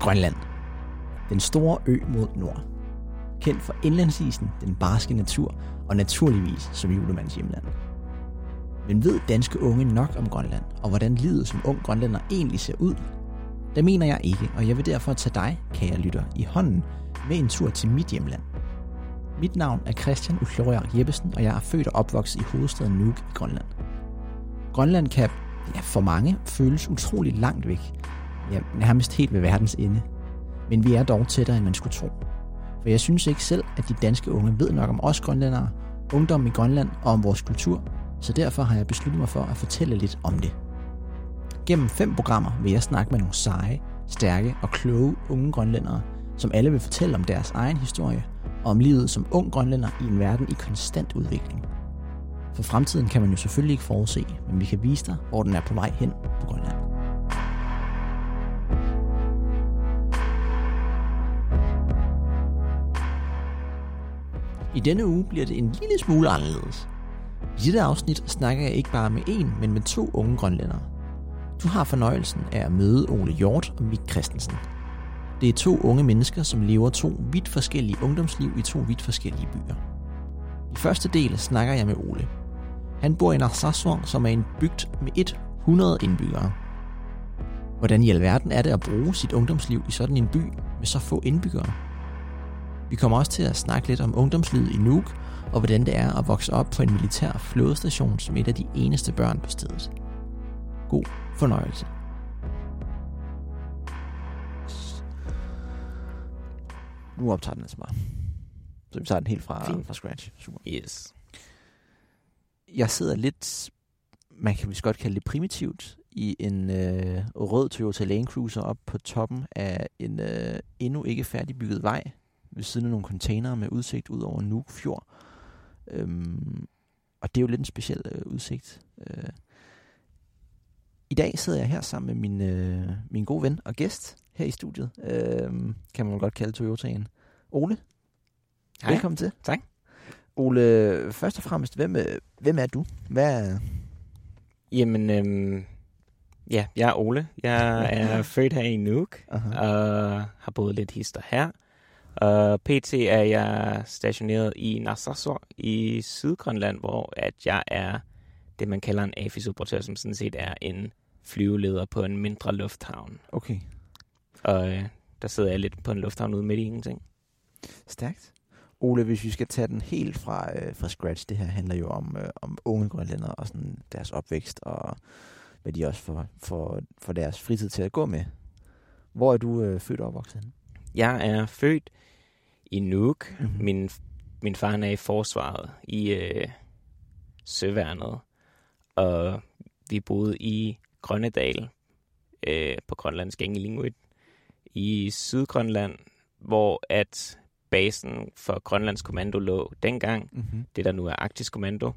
Grønland. Den store ø mod nord. Kendt for indlandsisen, den barske natur og naturligvis som julemands hjemland. Men ved danske unge nok om Grønland, og hvordan livet som ung grønlænder egentlig ser ud? Det mener jeg ikke, og jeg vil derfor tage dig, kære lytter, i hånden med en tur til mit hjemland. Mit navn er Christian Uflorian Jeppesen, og jeg er født og opvokset i hovedstaden Nuuk i Grønland. Grønland kan ja, for mange føles utrolig langt væk, ja, nærmest helt ved verdens ende. Men vi er dog tættere, end man skulle tro. For jeg synes ikke selv, at de danske unge ved nok om os grønlændere, ungdom i Grønland og om vores kultur, så derfor har jeg besluttet mig for at fortælle lidt om det. Gennem fem programmer vil jeg snakke med nogle seje, stærke og kloge unge grønlændere, som alle vil fortælle om deres egen historie og om livet som ung grønlænder i en verden i konstant udvikling. For fremtiden kan man jo selvfølgelig ikke forudse, men vi kan vise dig, hvor den er på vej hen på Grønland. I denne uge bliver det en lille smule anderledes. I dette afsnit snakker jeg ikke bare med en, men med to unge grønlændere. Du har fornøjelsen af at møde Ole Hjort og Mik Christensen. Det er to unge mennesker, som lever to vidt forskellige ungdomsliv i to vidt forskellige byer. I første del snakker jeg med Ole. Han bor i Narsarsuaq, som er en bygd med 100 indbyggere. Hvordan i alverden er det at bruge sit ungdomsliv i sådan en by med så få indbyggere? Vi kommer også til at snakke lidt om ungdomslivet i Nuuk, og hvordan det er at vokse op på en militær flådestation som et af de eneste børn på stedet. God fornøjelse. Nu optager den altså bare. Så vi tager den helt fra, Fint. fra scratch. Super. Yes. Jeg sidder lidt, man kan vist godt kalde det primitivt, i en øh, rød Toyota Land Cruiser op på toppen af en øh, endnu ikke færdigbygget vej, ved siden af nogle containere med udsigt ud over Nuuk Fjord. Øhm, og det er jo lidt en speciel øh, udsigt. Øh. I dag sidder jeg her sammen med min, øh, min gode ven og gæst her i studiet. Øh, kan man godt kalde Toyotaen. Ole, Hej. velkommen til. Tak. Ole, først og fremmest, hvem, øh, hvem er du? Hvad er... Jamen, øhm, ja, jeg er Ole. Jeg er født her i Nuuk, Aha. og har boet lidt hister her. Og pt. er jeg stationeret i Narsarsuaq i Sydgrønland, hvor at jeg er det, man kalder en AFIS-operatør, som sådan set er en flyveleder på en mindre lufthavn. Okay, Og øh, der sidder jeg lidt på en lufthavn ude midt i ingenting. stærkt. Ole, hvis vi skal tage den helt fra, øh, fra scratch, det her handler jo om, øh, om unge grønlændere og sådan deres opvækst, og hvad de også får, får, får deres fritid til at gå med. Hvor er du øh, født og opvokset henne? Jeg er født i Nuuk. Mhm. Mm-hmm. Min, min far er i forsvaret i øh, Søværnet, og vi boede i Grønnedal øh, på Grønlands Ingelinguit i Sydgrønland, hvor at basen for Grønlands Kommando lå dengang, Mm-hmm. det der nu er Arktisk Kommando.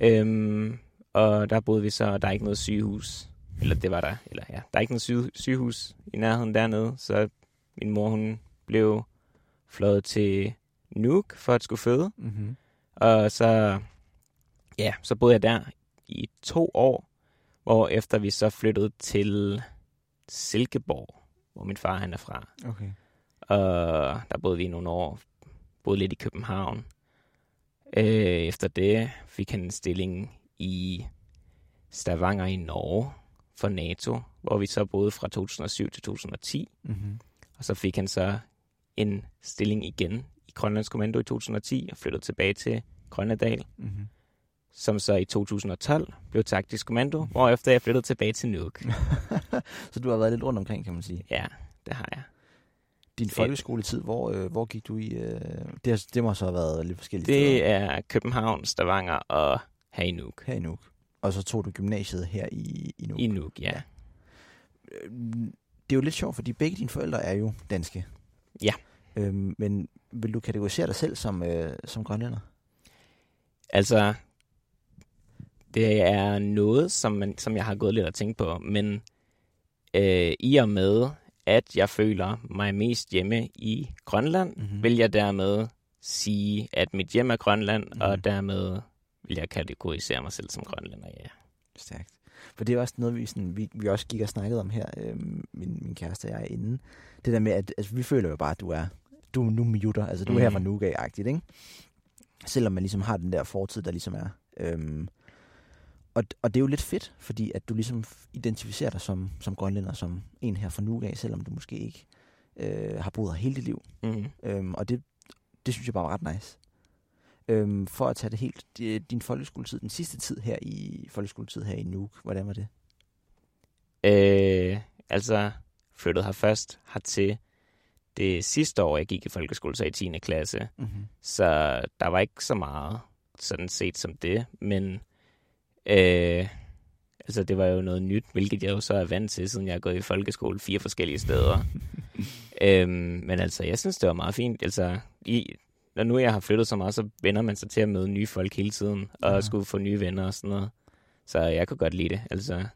Øhm, og der boede vi så, og der er ikke noget sygehus. Eller det var der, eller ja, der er ikke noget syge, sygehus i nærheden dernede, så min mor, hun blev fløjet til Nuuk for at skulle føde. Mm-hmm. Og så, ja, så boede jeg der i to år, hvor efter vi så flyttede til Silkeborg, hvor min far han er fra. Okay. Og der boede vi i nogle år, boede lidt i København. Øh, efter det fik han en stilling i Stavanger i Norge for NATO, hvor vi så boede fra 2007 til 2010. Mm-hmm. Og så fik han så en stilling igen i Grønlands Kommando i 2010 og flyttede tilbage til Grønnedal, Mm-hmm. som så i 2012 blev taktisk kommando, hvorefter jeg flyttede tilbage til Nuuk. Så du har været lidt rundt omkring, kan man sige. Ja, det har jeg. Din folkeskoletid, hvor, øh, hvor gik du i? Øh, det, har, det må så have været lidt forskellige Det steder. er København, Stavanger og her i Nuuk. Her i Nuuk. Og så tog du gymnasiet her i, i Nuuk. I Nuuk, ja. Øh, det er jo lidt sjovt, fordi begge dine forældre er jo danske. Ja. Øhm, men vil du kategorisere dig selv som, øh, som grønlænder? Altså, det er noget, som, man, som jeg har gået lidt og tænkt på, men øh, i og med, at jeg føler mig mest hjemme i Grønland, Mhm. mm-hmm. vil jeg dermed sige, at mit hjem er Grønland, Mhm. mm-hmm. og dermed vil jeg kategorisere mig selv som grønlænder, ja. Stærkt. For det er også noget, vi, sådan, vi, vi også gik og snakkede om her, øh, min, min kæreste og jeg inden. Det der med, at altså, vi føler jo bare, at du er, du nu muter, altså du er her fra Mhm. Nuga-agtigt, ikke? Selvom man ligesom har den der fortid, der ligesom er. Øhm, og, og det er jo lidt fedt, fordi at du ligesom identificerer dig som, som grønlænder, som en her fra Nuga, selvom du måske ikke øh, har boet her hele dit liv. Mm. Øhm, og det, det synes jeg bare var ret nice. Øhm, for at tage det helt, di- din folkeskoletid, den sidste tid her i folkeskoletid her i Nuuk, hvordan var det? Øh, altså, flyttede her først hertil det sidste år, jeg gik i folkeskole, så i 10. klasse. Mm-hmm. Så der var ikke så meget sådan set som det, men øh, altså det var jo noget nyt, hvilket jeg jo så er vant til, siden jeg er gået i folkeskole fire forskellige steder. øhm, men altså, jeg synes, det var meget fint. Altså, i, når nu jeg har flyttet så meget, så vender man sig til at møde nye folk hele tiden, og Ja. skulle få nye venner og sådan noget. Så jeg kunne godt lide det, altså.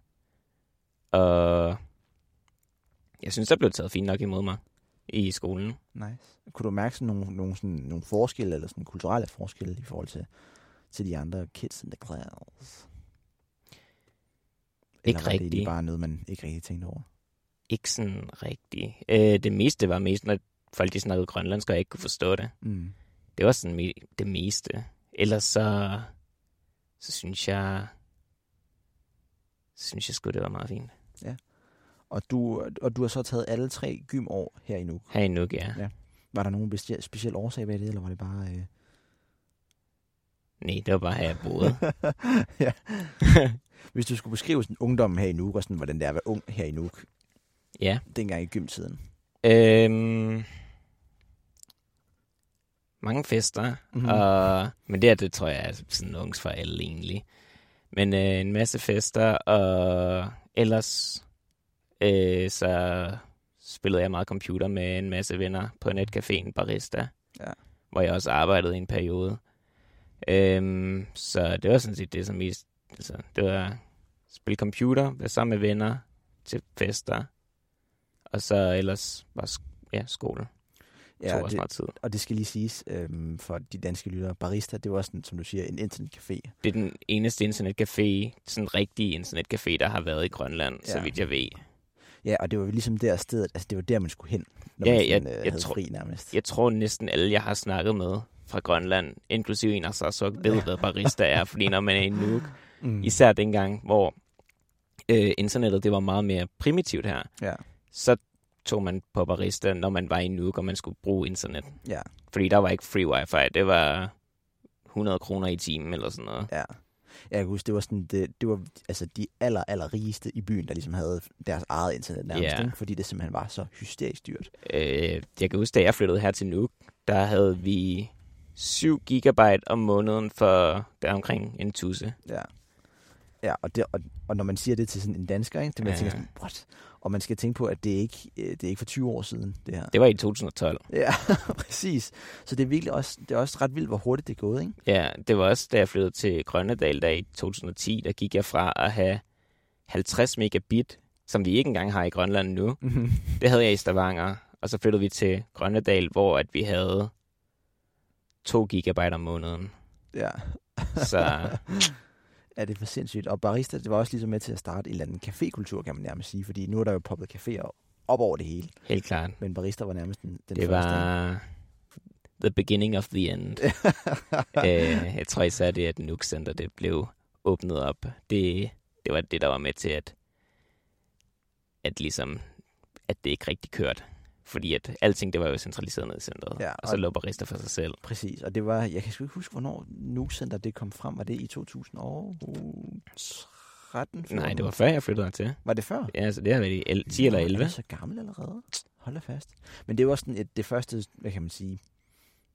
Og jeg synes, der blev taget fint nok imod mig i skolen. Nice. Kunne du mærke sådan nogle, nogle, sådan, nogle forskelle, eller sådan kulturelle forskelle i forhold til, til de andre kids in the class? Ikke var det bare noget, man ikke rigtig tænkte over? Ikke sådan rigtigt. Øh, det meste var mest, når folk de snakkede grønlandsk, og jeg ikke kunne forstå det. Mm. Det var sådan det meste. Ellers så, så synes jeg, så synes jeg sgu, det var meget fint. Og, du, og du har så taget alle tre gymår her i Nuuk. Her i Nuuk, ja. Ja. Var der nogen besti- speciel årsag bag det, eller var det bare... Øh... Nej, det var bare her, jeg boede. ja. Hvis du skulle beskrive sådan ungdommen her i Nuuk, og sådan, hvordan det er at være ung her i Nuuk, ja. dengang i gymtiden. Øhm, mange fester, Mhm. mm-hmm. og, men det, er, det tror jeg er sådan ungs for alle egentlig. Men øh, en masse fester, og ellers øh, så spillede jeg meget computer med en masse venner på netcaféen Barista, Ja. hvor jeg også arbejdede i en periode. Øhm, så det var sådan set det, som mest... Altså, det var spille computer, være sammen med venner til fester, og så ellers bare ja, skole. Ja, tog Ja, også meget tid. og det skal lige siges øhm, for de danske lyttere. Barista, det var sådan, som du siger, en internetcafé. Det er den eneste internetcafé, sådan rigtig internetcafé, der har været i Grønland, ja. så Ja. vidt jeg ved. Ja, og det var ligesom der stedet, altså det var der, man skulle hen, når Ja, man jeg- sådan, øh, jeg havde tror- fri nærmest. Jeg tror næsten alle, jeg har snakket med fra Grønland, inklusive en af sig, så ved, hvad barista er, fordi når man er i Nuuk, Mm. især dengang, hvor øh, internettet det var meget mere primitivt her, Ja, så tog man på barista, når man var i Nuuk, og man skulle bruge internet. ja, Fordi der var ikke free wifi, det var 100 kroner i timen eller sådan noget. ja. Jeg kan huske, det var sådan, det, det var altså de aller, aller rigeste i byen, der ligesom havde deres eget internet nærmest, ikke? fordi det simpelthen var så hysterisk dyrt. Øh, jeg kan huske, da jeg flyttede her til Nuuk, der havde vi 7 gigabyte om måneden for der omkring en tusse. Ja. Ja, og, det, og, og når man siger det til sådan en dansker, ikke, det man Ja. tænker sådan, what? Og man skal tænke på, at det er ikke, øh, det er ikke for 20 år siden, det her. Det var i 2012. Ja, præcis. Så det er virkelig også, det er også ret vildt, hvor hurtigt det er gået, ikke? Ja, det var også, da jeg flyttede til Grønnedal der i 2010, der gik jeg fra at have 50 megabit, som vi ikke engang har i Grønland nu. Mm-hmm. Det havde jeg i Stavanger, og så flyttede vi til Grønnedal, hvor at vi havde 2 gigabyte om måneden. Ja. Så Ja, det er for sindssygt. Og Barista, det var også ligesom med til at starte en eller anden cafékultur, kan man nærmest sige. Fordi nu er der jo poppet caféer op over det hele. helt klart, Men Barista var nærmest den, den det første. var the beginning of the end. øh, jeg tror især det, at Nuuk Center det blev åbnet op. Det, det var det, der var med til, at, at, ligesom, at det ikke rigtig kørte. Fordi at alting, det var jo centraliseret ned i centret. Ja, og så og- lå Barista for sig selv. Præcis. Og det var, jeg kan sgu ikke huske, hvornår Nuuk Center det kom frem. Var det i 2013? Nej, det var før jeg flyttede hertil. Var det før? Ja, så det har været i el- 10 eller Nå, Er 11. du så gammel allerede? Hold da fast. Men det var sådan et, det første, hvad kan man sige,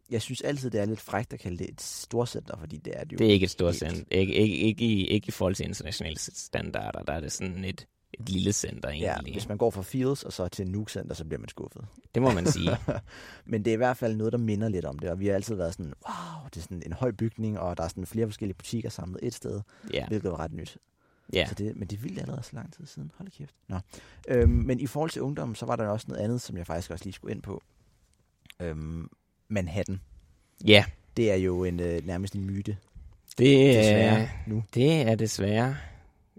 jeg synes altid, det er lidt frækt at kalde det et storcenter, fordi det er det jo. Det er ikke et stort helt. center. Ikke, ikke, ikke, i, ikke i forhold til internationale standarder. Der er det sådan et, et lille center Ja, egentlig. hvis man går fra Fields og så til Nuuk Center, så bliver man skuffet. Det må man sige. Men det er i hvert fald noget, der minder lidt om det, og vi har altid været sådan, wow, det er sådan en høj bygning, og der er sådan flere forskellige butikker samlet et sted, Ja, hvilket var ret nyt. ja. Så det, men det vildt allerede så lang tid siden. Hold kæft. Nå. Øhm, men i forhold til ungdommen, så var der også noget andet, som jeg faktisk også lige skulle ind på. Øhm, Manhattan. ja. Det er jo en, øh, nærmest en myte, Det, desværre, nu. det er desværre.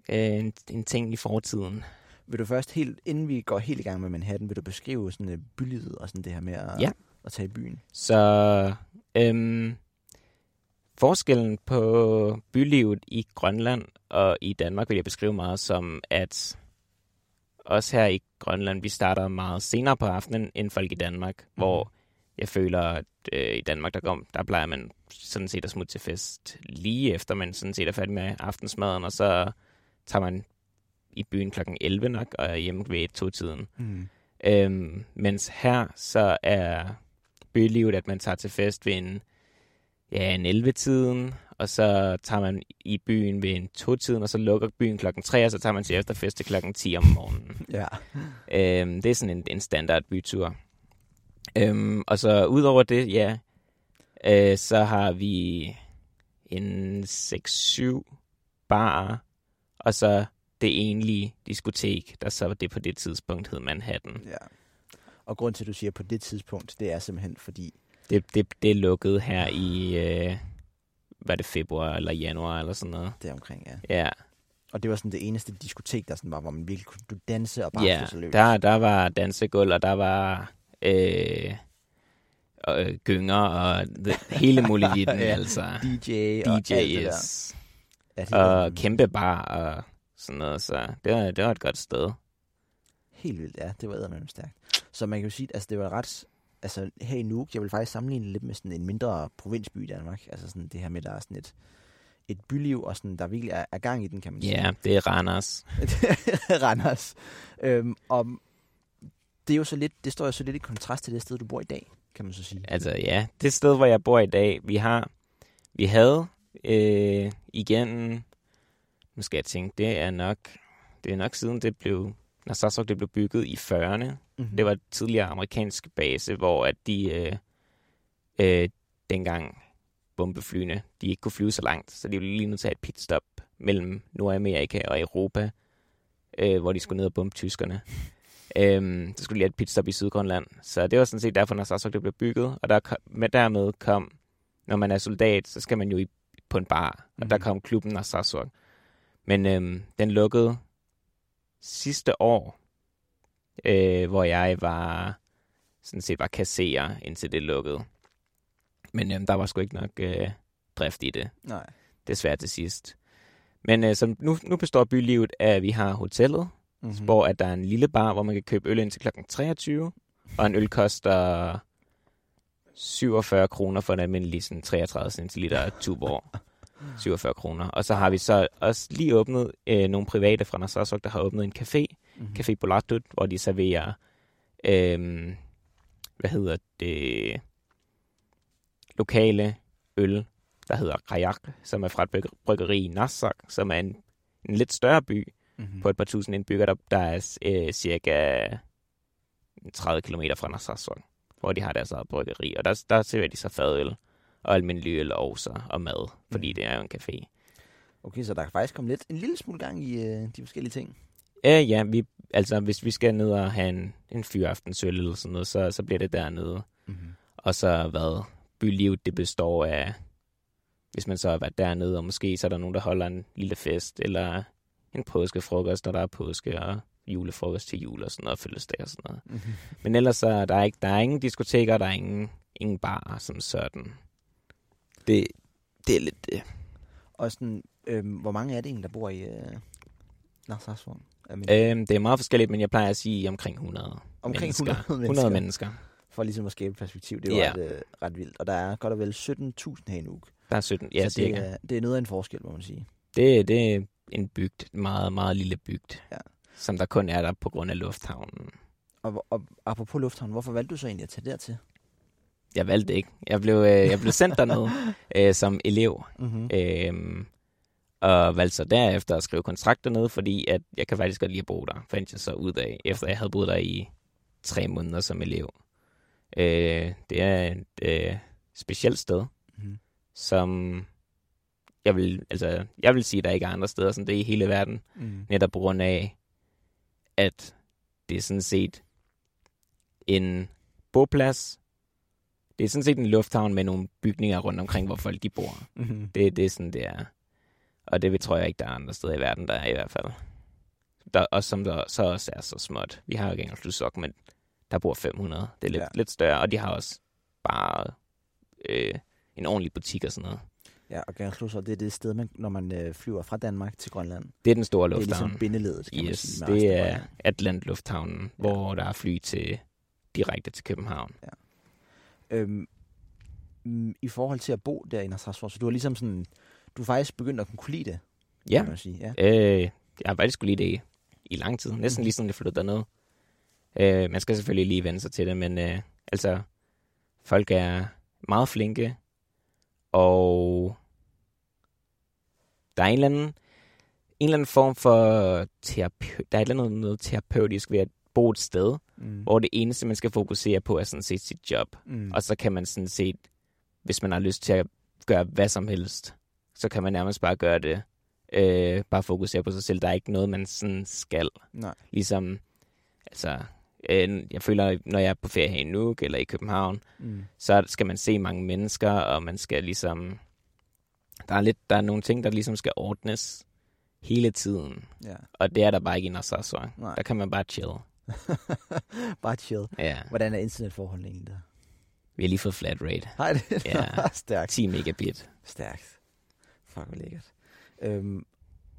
Øh, en, en ting i fortiden. Vil du først, helt, inden vi går helt i gang med Manhattan, vil du beskrive sådan uh, bylivet og sådan det her med at, Ja. at tage i byen? Så øhm, forskellen på bylivet i Grønland og i Danmark vil jeg beskrive meget som, at også her i Grønland, vi starter meget senere på aftenen end folk i Danmark, mm. hvor jeg føler, at øh, i Danmark, der, går, der plejer man sådan set at smutte til fest lige efter, man sådan set er færdig med aftensmaden, og så tager man i byen kl. 11 nok, og er hjemme ved to-tiden. Mm. Øhm, mens her, så er bylivet, at man tager til fest ved en, ja, en 11-tiden, og så tager man i byen ved en 2-tiden, og så lukker byen klokken 3, og så tager man til efterfest til klokken 10 om morgenen. Ja. Øhm, det er sådan en, en standard bytur. Øhm, og så udover det, ja, øh, så har vi en 6-7 bar, og så det egentlige diskotek, der så var det på det tidspunkt hed Manhattan. ja. Og grund til, at du siger på det tidspunkt, det er simpelthen fordi, Det, det, det lukket her i, øh, hvad er det, februar eller januar eller sådan noget. det er omkring, ja. Ja, Og det var sådan det eneste diskotek, der sådan var, hvor man virkelig kunne du danse og bare ja løs. der, der var dansegulv, og der var øh, øh, gynger og det, hele muligheden, Ja. altså. DJ og alt det der. Ja, og kæmpe bar og sådan noget, så det var, det var et godt sted. Helt vildt, ja. Det var eddermame stærkt. Så man kan jo sige, at altså, det var ret... Altså her i Nuuk, jeg vil faktisk sammenligne lidt med sådan en mindre provinsby i Danmark. Altså sådan det her med, der er sådan et, et byliv, og sådan, der virkelig er, er gang i den, kan man sige. Ja, det er Randers. Randers. Øhm, og det er jo så lidt, det står jo så lidt i kontrast til det sted, du bor i dag, kan man så sige. Altså ja, det sted, hvor jeg bor i dag, vi har, vi havde øh, igen, nu skal jeg tænke, det er nok, det er nok siden det blev, når Sarsok det blev bygget i 40'erne. Mm-hmm. Det var et tidligere amerikansk base, hvor at de øh, øh, dengang bombeflyene, de ikke kunne flyve så langt, så de ville lige at have et pitstop mellem Nordamerika og Europa, øh, hvor de skulle ned og bombe tyskerne. Øhm, så skulle de have et pitstop i Sydgrønland. Så det var sådan set derfor, når Sarsok det blev bygget. Og der kom, med dermed kom, når man er soldat, så skal man jo i, på en bar. Og der Mhm. kom klubben Narsarsuaq. Men øhm, den lukkede sidste år, øh, hvor jeg var sådan set var kasserer, indtil det lukkede. Men øhm, der var sgu ikke nok øh, drift i det, Nej. desværre til sidst. Men øh, så nu, nu består bylivet af, at vi har hotellet, Mm-hmm. hvor at der er en lille bar, hvor man kan købe øl indtil kl. 23, og en øl koster 47 kroner for en almindelig sådan 33 centiliter Tuborg. 47 kroner. Og så har vi så også lige åbnet øh, nogle private fra Narsarsuaq, der har åbnet en café, Mm-hmm. Café Bolatut, hvor de serverer, øh, hvad hedder det, lokale øl, der hedder Kayak, som er fra et bryg- bryggeri i Narsaq, som er en, en lidt større by, Mm-hmm. på et par tusind indbyggere, der, der er øh, cirka 30 km fra Narsarsuaq, hvor de har deres eget bryggeri. Og der, der serverer de så fadøl og almindelig øl også, og mad, fordi Mhm. det er jo en café. Okay, så der kan faktisk komme lidt, en lille smule gang i øh, de forskellige ting. Ja, ja, vi, altså hvis vi skal ned og have en, en fyraftensøl eller sådan noget, så, så bliver det dernede. Mm-hmm. Og så hvad bylivet det består af, hvis man så har været dernede, og måske så er der nogen, der holder en lille fest, eller en påskefrokost, når der er påske, og julefrokost til jul og sådan noget, og fødselsdag og sådan noget. Mm-hmm. Men ellers så er der ikke, der er ingen diskoteker, der er ingen, ingen bar som sådan. Det, det er lidt det. Og sådan, øhm, hvor mange er det egentlig, der bor i øh, Narsarsuaq? Øhm, det er meget forskelligt, men jeg plejer at sige omkring 100 Omkring mennesker. 100 100 mennesker. mennesker. For ligesom at skabe perspektiv, det er jo Ja. ret, øh, ret vildt. Og der er godt og vel 17.000 her i Nuuk. Der er 17, ja, så det, cirka. er, det er noget af en forskel, må man sige. Det, det er en bygd, en meget, meget lille bygd, Ja. Som der kun er der på grund af lufthavnen. Og, og apropos lufthavn, hvorfor valgte du så egentlig at tage dertil? Jeg valgte ikke. Jeg blev, øh, jeg blev sendt derned øh, som elev, Mm-hmm. øhm, og valgte så derefter at skrive kontrakt dernede, fordi at jeg kan faktisk godt lide at bo der, fandt jeg så ud af, efter jeg havde boet der i tre måneder som elev. Øh, det er et øh, specielt sted, Mm-hmm. som jeg vil, altså, jeg vil sige, der ikke er andre steder som det i hele verden, Mm-hmm. netop på grund af, at det er sådan set en boplads. Det er sådan set en lufthavn med nogle bygninger rundt omkring, hvor folk de bor. Mm-hmm. Det, det er sådan, det er. Og det tror jeg ikke, der er andre steder i verden, der er i hvert fald. Der, også som der så også er så småt. Vi har jo ikke engang men der bor 500. Det er lidt, Ja. ja. lidt større, og de har også bare øh, en ordentlig butik og sådan noget. Ja, og Gernslusser, det er det sted, man, når man øh, flyver fra Danmark til Grønland. Det er den store Det er lufthavn. ligesom bindeledet, kan man yes, sige. med det er Grønland. Atlant Lufthavnen, ja. hvor der er fly til direkte til København. Øhm, mm, I forhold til at bo der i Narsarsuaq, så du har ligesom sådan, du er faktisk begyndt at kunne lide det, Ja, kan man sige. Ja. øh, jeg har faktisk skulle lide det i, i lang tid. Næsten lige siden jeg flyttede derned. Øh, man skal selvfølgelig lige vende sig til det, men øh, altså, folk er meget flinke, og der er en eller anden, en eller anden form for terapi, der er et eller andet noget terapeutisk ved at bo et sted, Mm. hvor det eneste, man skal fokusere på, er sådan set sit job. Mm. Og så kan man sådan set, hvis man har lyst til at gøre hvad som helst, så kan man nærmest bare gøre det. Øh, bare fokusere på sig selv. Der er ikke noget, man sådan skal. Nej. Ligesom, altså, øh, jeg føler, når jeg er på ferie her i Nuuk eller i København, Mm. så skal man se mange mennesker, og man skal ligesom, der er lidt, der er nogle ting, der ligesom skal ordnes hele tiden. Ja. Og det er der bare ikke i. Nej. Der kan man bare chill. Bare chill. Ja, Hvordan er internetforholdene egentlig der? vi har lige fået flat rate. Hej, det Ja. stærkt. 10 megabit. Stærkt. Fuck, hvor lækkert. Øhm,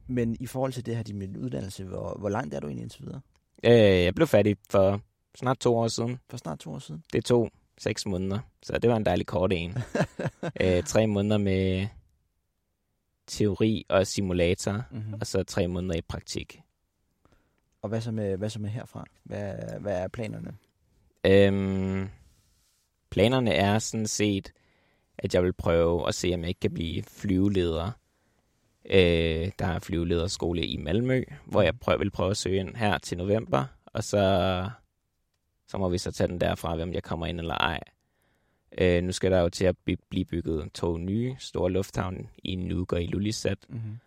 men i forhold til det her, din uddannelse, hvor, hvor langt er du egentlig indtil videre? Øh, jeg blev færdig for snart to år siden. For snart to år siden. Det tog seks måneder, så det var en dejlig kort en. øh, tre måneder med teori og simulator, Mm-hmm. og så tre måneder i praktik. Og hvad så med, hvad så med herfra? Hvad, hvad er planerne? Øhm, planerne er sådan set, at jeg vil prøve at se, om jeg ikke kan blive flyveleder. Øh, der er flyvelederskole i Malmø, hvor jeg prøver, vil prøve at søge ind her til november, og så, så må vi så tage den derfra, hvem jeg kommer ind eller ej. Øh, nu skal der jo til at blive bygget to nye store lufthavne i Nuuk og i Ilulissat, Mm-hmm.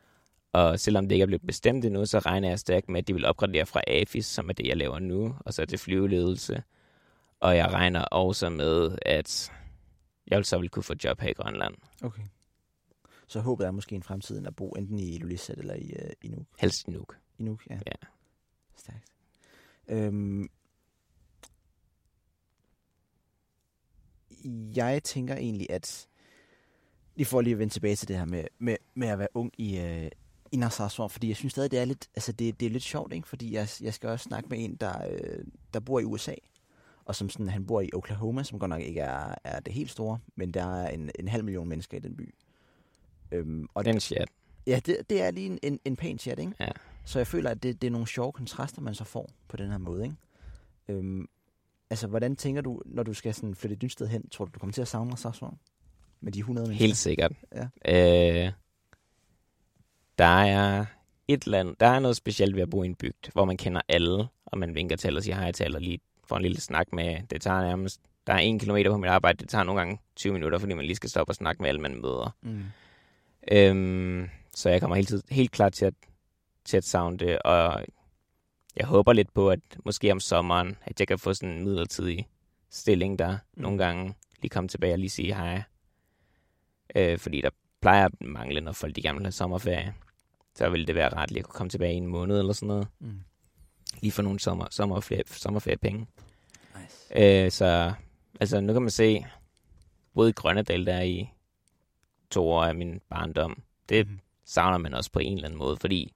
og selvom det ikke er blevet bestemt endnu, så regner jeg stærkt med, at de vil opgradere fra AFIS, som er det, jeg laver nu, og så til flyveledelse. Og jeg regner også med, at jeg vil så vil kunne få job her i Grønland. Okay. Så håbet er måske en fremtid at bo enten i Ilulissat eller i, uh, i Nuuk. Helst i Nuuk. I Nuuk, ja. Ja. Stærkt. Øhm, jeg tænker egentlig, at lige for lige at vende tilbage til det her med, med, med at være ung i, øh, i Narsarsuaq, fordi jeg synes stadig, det er lidt, altså det, det er lidt sjovt, ikke? fordi jeg, jeg skal også snakke med en, der, øh, der bor i USA, og som sådan, han bor i Oklahoma, som godt nok ikke er, er det helt store, men der er en, en halv million mennesker i den by. Øhm, og den chat. Ja, det, det er lige en, en, en pæn chat, ikke? Ja. Så jeg føler, at det, det er nogle sjove kontraster, man så får på den her måde, ikke? Øhm, altså, hvordan tænker du, når du skal sådan flytte et nyt sted hen? Tror du, du kommer til at savne Sarsvang? Med de 100 mennesker? Helt sikkert. Ja. Øh, der er et land, der er noget specielt ved at bo i en bygd, hvor man kender alle, og man vinker til og siger hej til alle og lige får en lille snak med. Det tager nærmest, der er en kilometer på mit arbejde, det tager nogle gange 20 minutter, fordi man lige skal stoppe og snakke med alle, man møder. Mm. Øhm, så jeg kommer helt, helt klart til at, til at savne det, og jeg håber lidt på, at måske om sommeren, at jeg kan få sådan en midlertidig stilling der Mm. nogle gange, lige komme tilbage og lige sige hej. Øh, fordi der plejer at mangle, når folk de gerne vil have sommerferie. Så ville det være rart lige at kunne komme tilbage i en måned eller sådan noget. Mm. Lige få nogle sommer, sommerferie, sommerferiepenge. Nice. Øh, så altså, nu kan man se, både i Grønnedal, der er i to år af min barndom, det Mhm. savner man også på en eller anden måde, fordi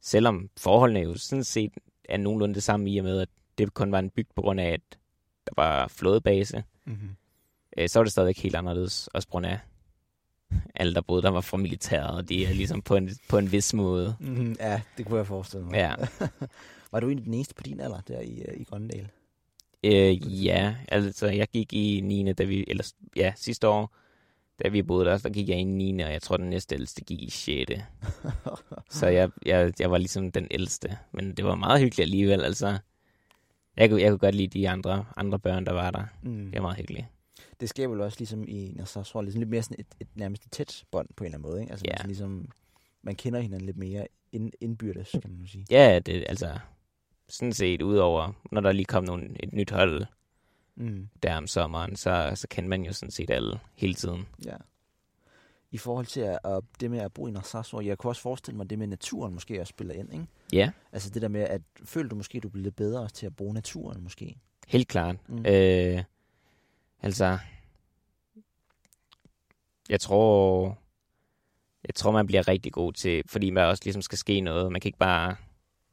selvom forholdene jo sådan set er nogenlunde det samme i og med, at det kun var en bygd på grund af, at der var flådebase, Mm-hmm. øh, så var det stadigvæk helt anderledes, også på grund af alle, der boede der var fra militæret, og de er ligesom på en, på en vis måde. Mm-hmm. Ja, det kunne jeg forestille mig. Ja, Var du egentlig den eneste på din alder der i, øh, i Grønnedal? øh, ja altså jeg gik i 9. da vi, eller ja, sidste år, da vi boede der, der gik jeg i 9. og jeg tror, den næste ældste gik i 6. Så jeg, jeg, jeg var ligesom den ældste. Men det var meget hyggeligt alligevel. Altså, jeg kunne, jeg kunne godt lide de andre, andre børn, der var der. mm. Det var meget hyggeligt. Det skaber jo også ligesom i Narsarsuaq ligesom lidt mere sådan et, et nærmest et tæt bånd på en eller anden måde, ikke? Altså Ja. man, ligesom, man kender hinanden lidt mere ind, indbyrdes, kan man sige. Ja, det altså sådan set udover, når der lige kom nogle, et nyt hold Mm. der om sommeren, så, så kendte man jo sådan set alle hele tiden. Ja. i forhold til at, at det med at bo i Narsarsuaq. Jeg kunne også forestille mig, at det med naturen måske også spiller ind, ikke? Ja, Altså det der med, at føler du måske, at du bliver lidt bedre til at bruge naturen måske? helt klart. Mm. Øh, altså, jeg tror, jeg tror, man bliver rigtig god til, fordi man også ligesom skal ske noget. Man kan ikke bare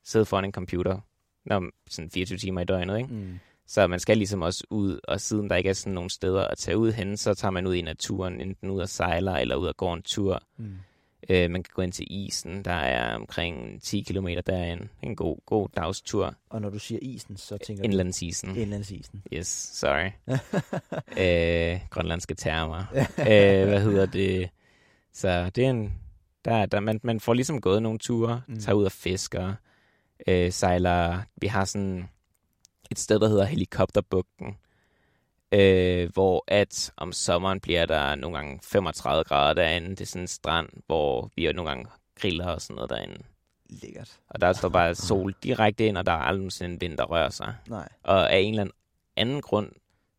sidde foran en computer, når sådan 24 timer i døgnet, ikke? Mm. Så man skal ligesom også ud, og siden der ikke er sådan nogle steder at tage ud hen, så tager man ud i naturen, enten ud og sejler, eller ud og går en tur. Mm. Øh, man kan gå ind til isen, der er omkring 10 km derinde. En god, god dagstur. Og når du siger isen, så tænker Indlandsisen. du indlandsisen. Yes, sorry. øh, grønlandske termer. øh, hvad hedder det? Så det er en... Der, der, man, man får ligesom gået nogle ture, mm. tager ud og fisker, øh, sejler... Vi har sådan et sted, der hedder Helikopterbugten, øh, hvor at om sommeren bliver der nogle gange 35 grader derinde. Det er sådan en strand, hvor vi jo nogle gange griller og sådan noget derinde. Lækkert. Og der står bare sol direkte ind, og der er aldrig nogensinde en vind, der rører sig. Nej. Og af en eller anden anden grund,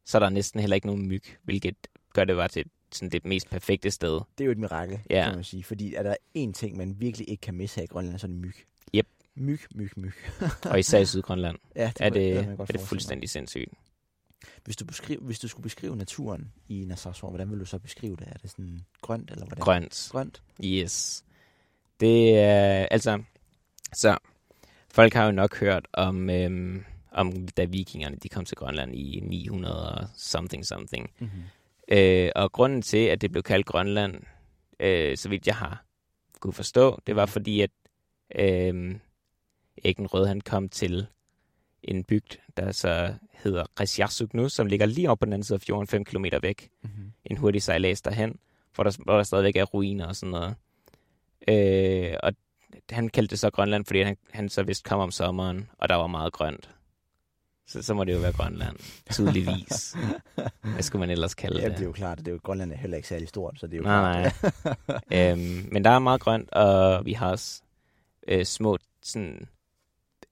så er der næsten heller ikke nogen myg, hvilket gør det bare til sådan det mest perfekte sted. Det er jo et mirakel, Ja. kan man sige. Fordi er der én ting, man virkelig ikke kan misse her i Grønland, så er det myg. Yep. Myg, myg, myg. Og især i Sydgrønland Ja, er det, er godt det forestille mig. fuldstændig sindssygt. Hvis du, beskriv, hvis du skulle beskrive naturen i Narsarsuaq, hvordan vil du så beskrive det? Er det sådan grønt, eller hvordan? Grønt. Grønt? Yes. Det er, altså, så, folk har jo nok hørt om, øhm, om da vikingerne de kom til Grønland i 900 og something something. Mm-hmm. Øh, og grunden til, at det blev kaldt Grønland, øh, så vidt jeg har kunne forstå, det var fordi, at øh, Æggen Rød han kom til en bygd, der så hedder Resjarsuk nu, som ligger lige oppe på den anden side af fjorden, 5 km væk. Mm-hmm. En hurtig sejlads derhen, hvor der, hvor der stadigvæk er ruiner og sådan noget. Øh, og han kaldte det så Grønland, fordi han, han så vist kom om sommeren, og der var meget grønt. Så, så må det jo være Grønland, tydeligvis. Hvad skulle man ellers kalde Ja, det? det er jo klart, at det er jo, Grønland er heller ikke særlig stort, så det er jo Nej, klart. nej. øhm, men der er meget grønt, og vi har også øh, små, sådan,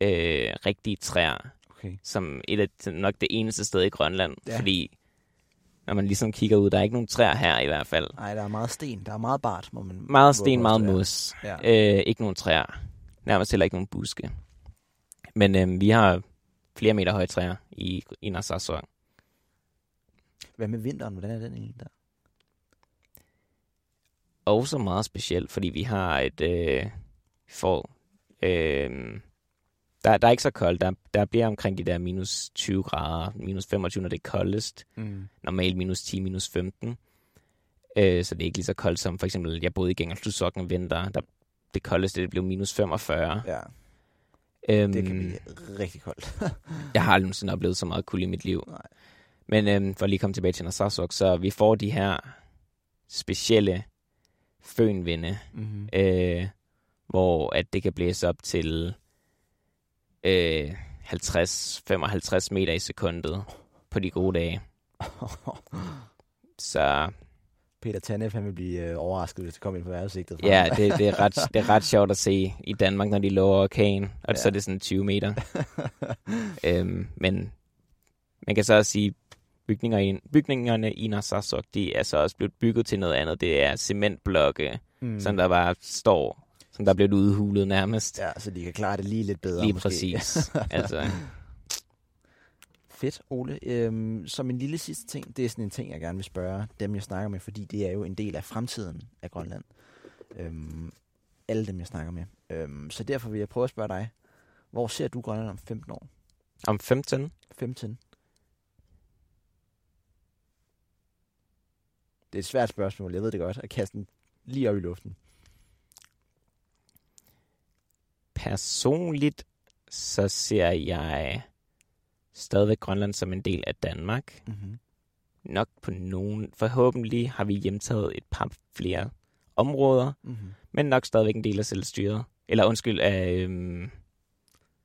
øh, rigtige træer, okay. som et af, nok det eneste sted i Grønland, Ja. fordi når man ligesom kigger ud, der er ikke nogen træer her i hvert fald. Nej, der er meget sten. Der er meget bart, må man... Meget sten, meget mos. Ja. Øh, ikke nogen træer. Nærmest heller ikke nogen buske. Men øh, vi har flere meter høje træer i, i Narsarsuaq. Hvad med vinteren? Hvordan er den egentlig der? også meget specielt, fordi vi har et øh, får, øh, der, der er ikke så koldt. Der, der bliver omkring de der minus 20 grader, minus 25, når det er koldest. Mm. Normalt minus 10, minus 15. Øh, så det er ikke lige så koldt som for eksempel, jeg boede i Gengerslutsokken en vinter. Der, det koldeste det blev minus 45. Ja, Øhm, det kan blive rigtig koldt. Jeg har aldrig nogensinde oplevet så meget kulde i mit liv. Nej. Men øhm, for at lige komme tilbage til Narsarsuaq, så vi får de her specielle fønvinde, mm-hmm. øh, hvor at det kan blæse op til øh, 50-55 meter i sekundet på de gode dage. Så Peter Tanef, han vil blive øh, overrasket, hvis det kommer ind på vejrudsigtet. ja, det, det, er ret, det er ret sjovt at se i Danmark, når de lover orkan, og Ja. så er det sådan 20 meter. øhm, men man kan så også sige, bygninger i, bygningerne i Narsarsuaq, de er så også blevet bygget til noget andet. Det er cementblokke, mm. som der bare står, som der er blevet udhulet nærmest. Ja, så de kan klare det lige lidt bedre. Lige måske. præcis. altså, Fedt, Ole. Øhm, som en lille sidste ting, det er sådan en ting, jeg gerne vil spørge dem, jeg snakker med, fordi det er jo en del af fremtiden af Grønland. Øhm, alle dem, jeg snakker med. Øhm, så derfor vil jeg prøve at spørge dig, hvor ser du Grønland om 15 år? om 15, 15? Det er et svært spørgsmål, jeg ved det godt, at kaste den lige op i luften. Personligt, så ser jeg stadigvæk Grønland som en del af Danmark. Mm-hmm. Nok på nogen. Forhåbentlig har vi hjemtaget et par flere områder, Mm-hmm. men nok stadigvæk en del af selvstyret. Eller undskyld, af, øhm,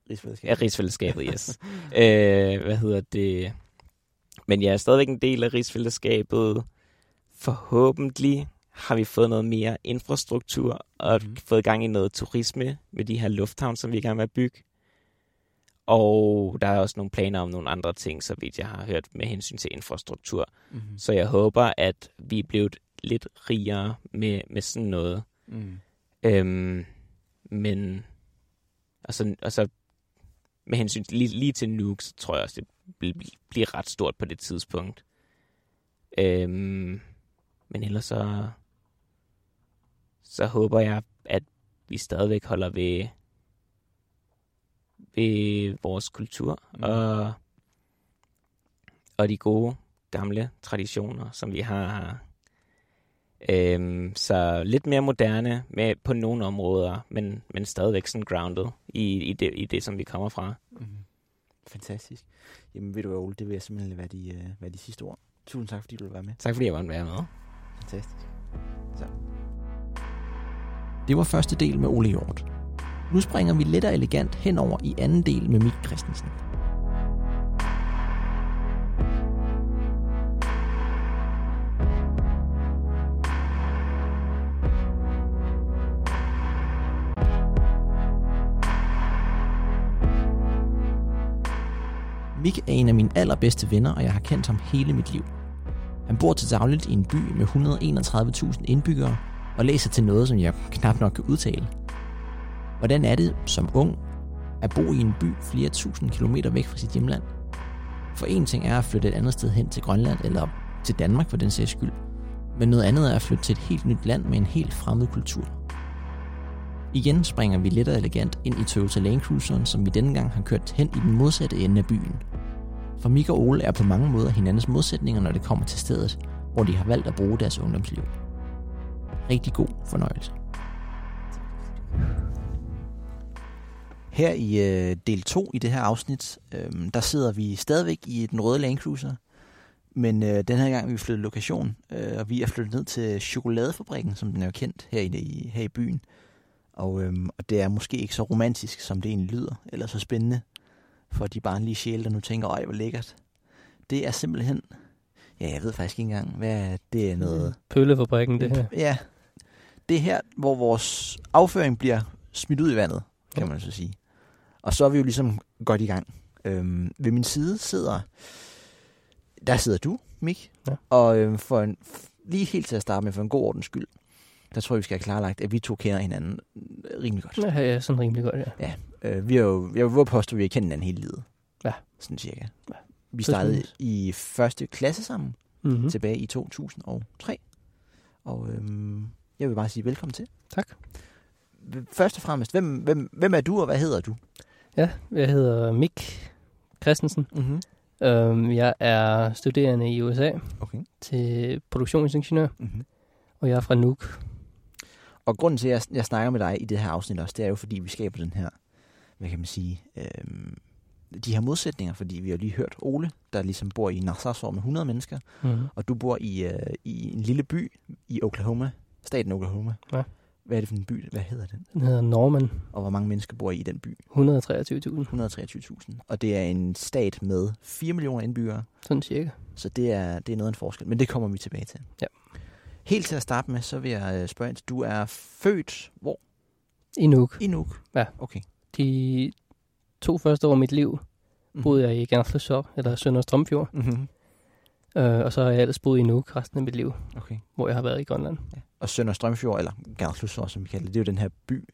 Rigsfællesskab. af rigsfællesskabet, yes. øh, hvad hedder det? Men jeg er stadigvæk en del af rigsfællesskabet. Forhåbentlig har vi fået noget mere infrastruktur og mm. fået gang i noget turisme med de her lufthavn, som vi er med at bygge. Og der er også nogle planer om nogle andre ting, så vidt jeg har hørt med hensyn til infrastruktur. Mm-hmm. Så jeg håber, at vi er blevet lidt rigere med, med sådan noget. Mm. Øhm, men og så, og så med hensyn lige, lige til Nuke, så tror jeg også, det bl- bliver ret stort på det tidspunkt. Øhm, men ellers så, så håber jeg, at vi stadigvæk holder ved, ved vores kultur Mm. og, og de gode gamle traditioner, som vi har her. Øhm, så lidt mere moderne med, på nogle områder, men, men stadigvæk sådan grounded i, i, det, i det, som vi kommer fra. Mm. Fantastisk. Jamen ved du Ole, det vil jeg simpelthen være de, uh, være de sidste ord. Tusind tak, fordi du vil være med. Tak fordi jeg var være med. Fantastisk. Så. Det var første del med Ole Hjort. Nu springer vi let og elegant henover i anden del med Mik Christensen. Mik er en af mine allerbedste venner, og jeg har kendt ham hele mit liv. Han bor til dagligt i en by med 131.000 indbyggere og læser til noget, som jeg knap nok kan udtale. Hvordan er det som ung at bo i en by flere tusind kilometer væk fra sit hjemland? For en ting er at flytte et andet sted hen til Grønland eller til Danmark for den sags skyld, men noget andet er at flytte til et helt nyt land med en helt fremmed kultur. Igen springer vi let og elegant ind i Toyota Land Cruiseren, som vi denne gang har kørt hen i den modsatte ende af byen. For Mika og Ole er på mange måder hinandens modsætninger, når det kommer til stedet, hvor de har valgt at bruge deres ungdomsliv. Rigtig god fornøjelse. Her i øh, del 2 i det her afsnit, øh, der sidder vi stadigvæk i den røde Land Cruiser, men øh, den her gang vi flyttet lokation, øh, og vi er flyttet ned til chokoladefabrikken, som den er jo kendt her i, her i byen. Og, øh, og det er måske ikke så romantisk, som det egentlig lyder, eller så spændende for de barnlige sjæle, der nu tænker, ej, hvor lækkert. Det er simpelthen, ja, jeg ved faktisk ikke engang, hvad det er noget... Pøllefabrikken, det her. Ja, det er her, hvor vores afføring bliver smidt ud i vandet, kan man så sige. Og så er vi jo ligesom godt i gang. Øhm, ved min side sidder, der sidder du, Mik, Ja. og øhm, for en, lige helt til at starte med, for en god ordens skyld, der tror jeg, vi skal have klarlagt, at vi to kender hinanden rimelig godt. Ja, ja, sådan rimelig godt, ja. Øh, vi har jo, jeg vil påstå, at vi har kendt hinanden hele livet. Ja. Sådan cirka. Ja. Vi startede i første klasse sammen, Mm-hmm. tilbage i 2003. Og øhm, jeg vil bare sige velkommen til. Tak. Først og fremmest, hvem, hvem, hvem er du, og hvad hedder du? Ja, jeg hedder Mik Christensen. Mm-hmm. Um, jeg er studerende i USA Okay. til produktionsingeniør, Mm-hmm. og jeg er fra Nuuk. Og grunden til, at jeg, jeg snakker med dig i det her afsnit også, det er jo, fordi vi skaber den her, hvad kan man sige, øhm, de her modsætninger, fordi vi har lige hørt Ole, der ligesom bor i Narsarsuar med 100 mennesker, Mm-hmm. og du bor i, øh, i en lille by i Oklahoma, staten Oklahoma. Ja. Hvad er det for en by? Hvad hedder den? Den hedder Norman, Og hvor mange mennesker bor i den by? 123.000, 123.000. Og det er en stat med 4 millioner indbyggere, sådan cirka. så det er, det er noget af en forskel. Men det kommer vi tilbage til. Ja. Helt til at starte med, så vil jeg øh, spørge ind, du er født hvor? I Nuuk. I Nuuk? Ja. Okay. De to første år af mit liv boede jeg i Gernslev eller Sønder Strømfjord, Mm-hmm. Øh, og så har jeg ellers boet i Nuuk resten af mit liv, Okay. hvor jeg har været i Grønland. Ja. Og Sønder Strømfjord, eller Gernslusår, som vi kalder det, det er jo den her by,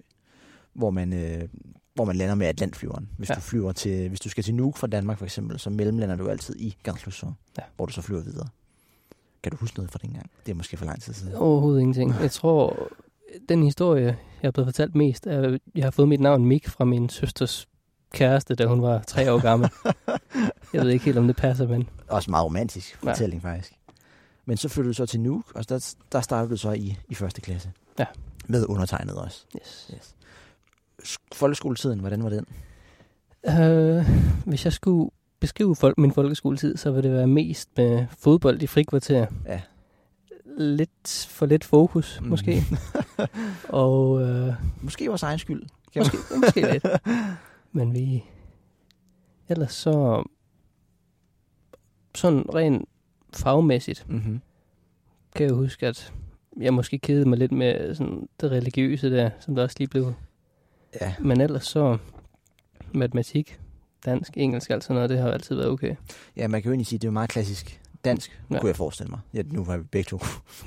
hvor man, øh, hvor man lander med Atlantflyveren. Hvis, ja. Du flyver til, hvis du skal til Nuuk fra Danmark for eksempel, så mellemlander du altid i Gernslusår, Ja. hvor du så flyver videre. Kan du huske noget fra dengang? Det er måske for lang tid siden. Overhovedet ingenting. Jeg tror, den historie, jeg er blevet fortalt mest, er, at jeg har fået mit navn Mik fra min søsters kæreste, da hun var tre år gammel. jeg ved ikke helt, om det passer, men Også meget romantisk Ja. fortælling, faktisk. Men så flyttede du så til Nuuk, og der, der startede du så i, i første klasse. Ja. Med undertegnet også. yes. Yes. Sk- Folkeskoletiden, hvordan var den? Øh, hvis jeg skulle beskrive folk, min folkeskoletid, så vil det være mest med fodbold i frikvarter. Ja. Lidt for lidt fokus, Mm. måske. Og øh, Måske vores egen skyld. Måske, måske lidt. Men vi... Ellers så... Sådan rent fagmæssigt mm-hmm. kan jeg huske, at jeg måske kedede mig lidt med sådan det religiøse der, som der også lige blev. Ja. Men ellers så matematik, dansk, engelsk, alt sådan noget, det har altid været okay. ja, man kan jo egentlig sige, at det er meget klassisk dansk. Ja. kunne jeg forestille mig. Ja, nu har vi begge to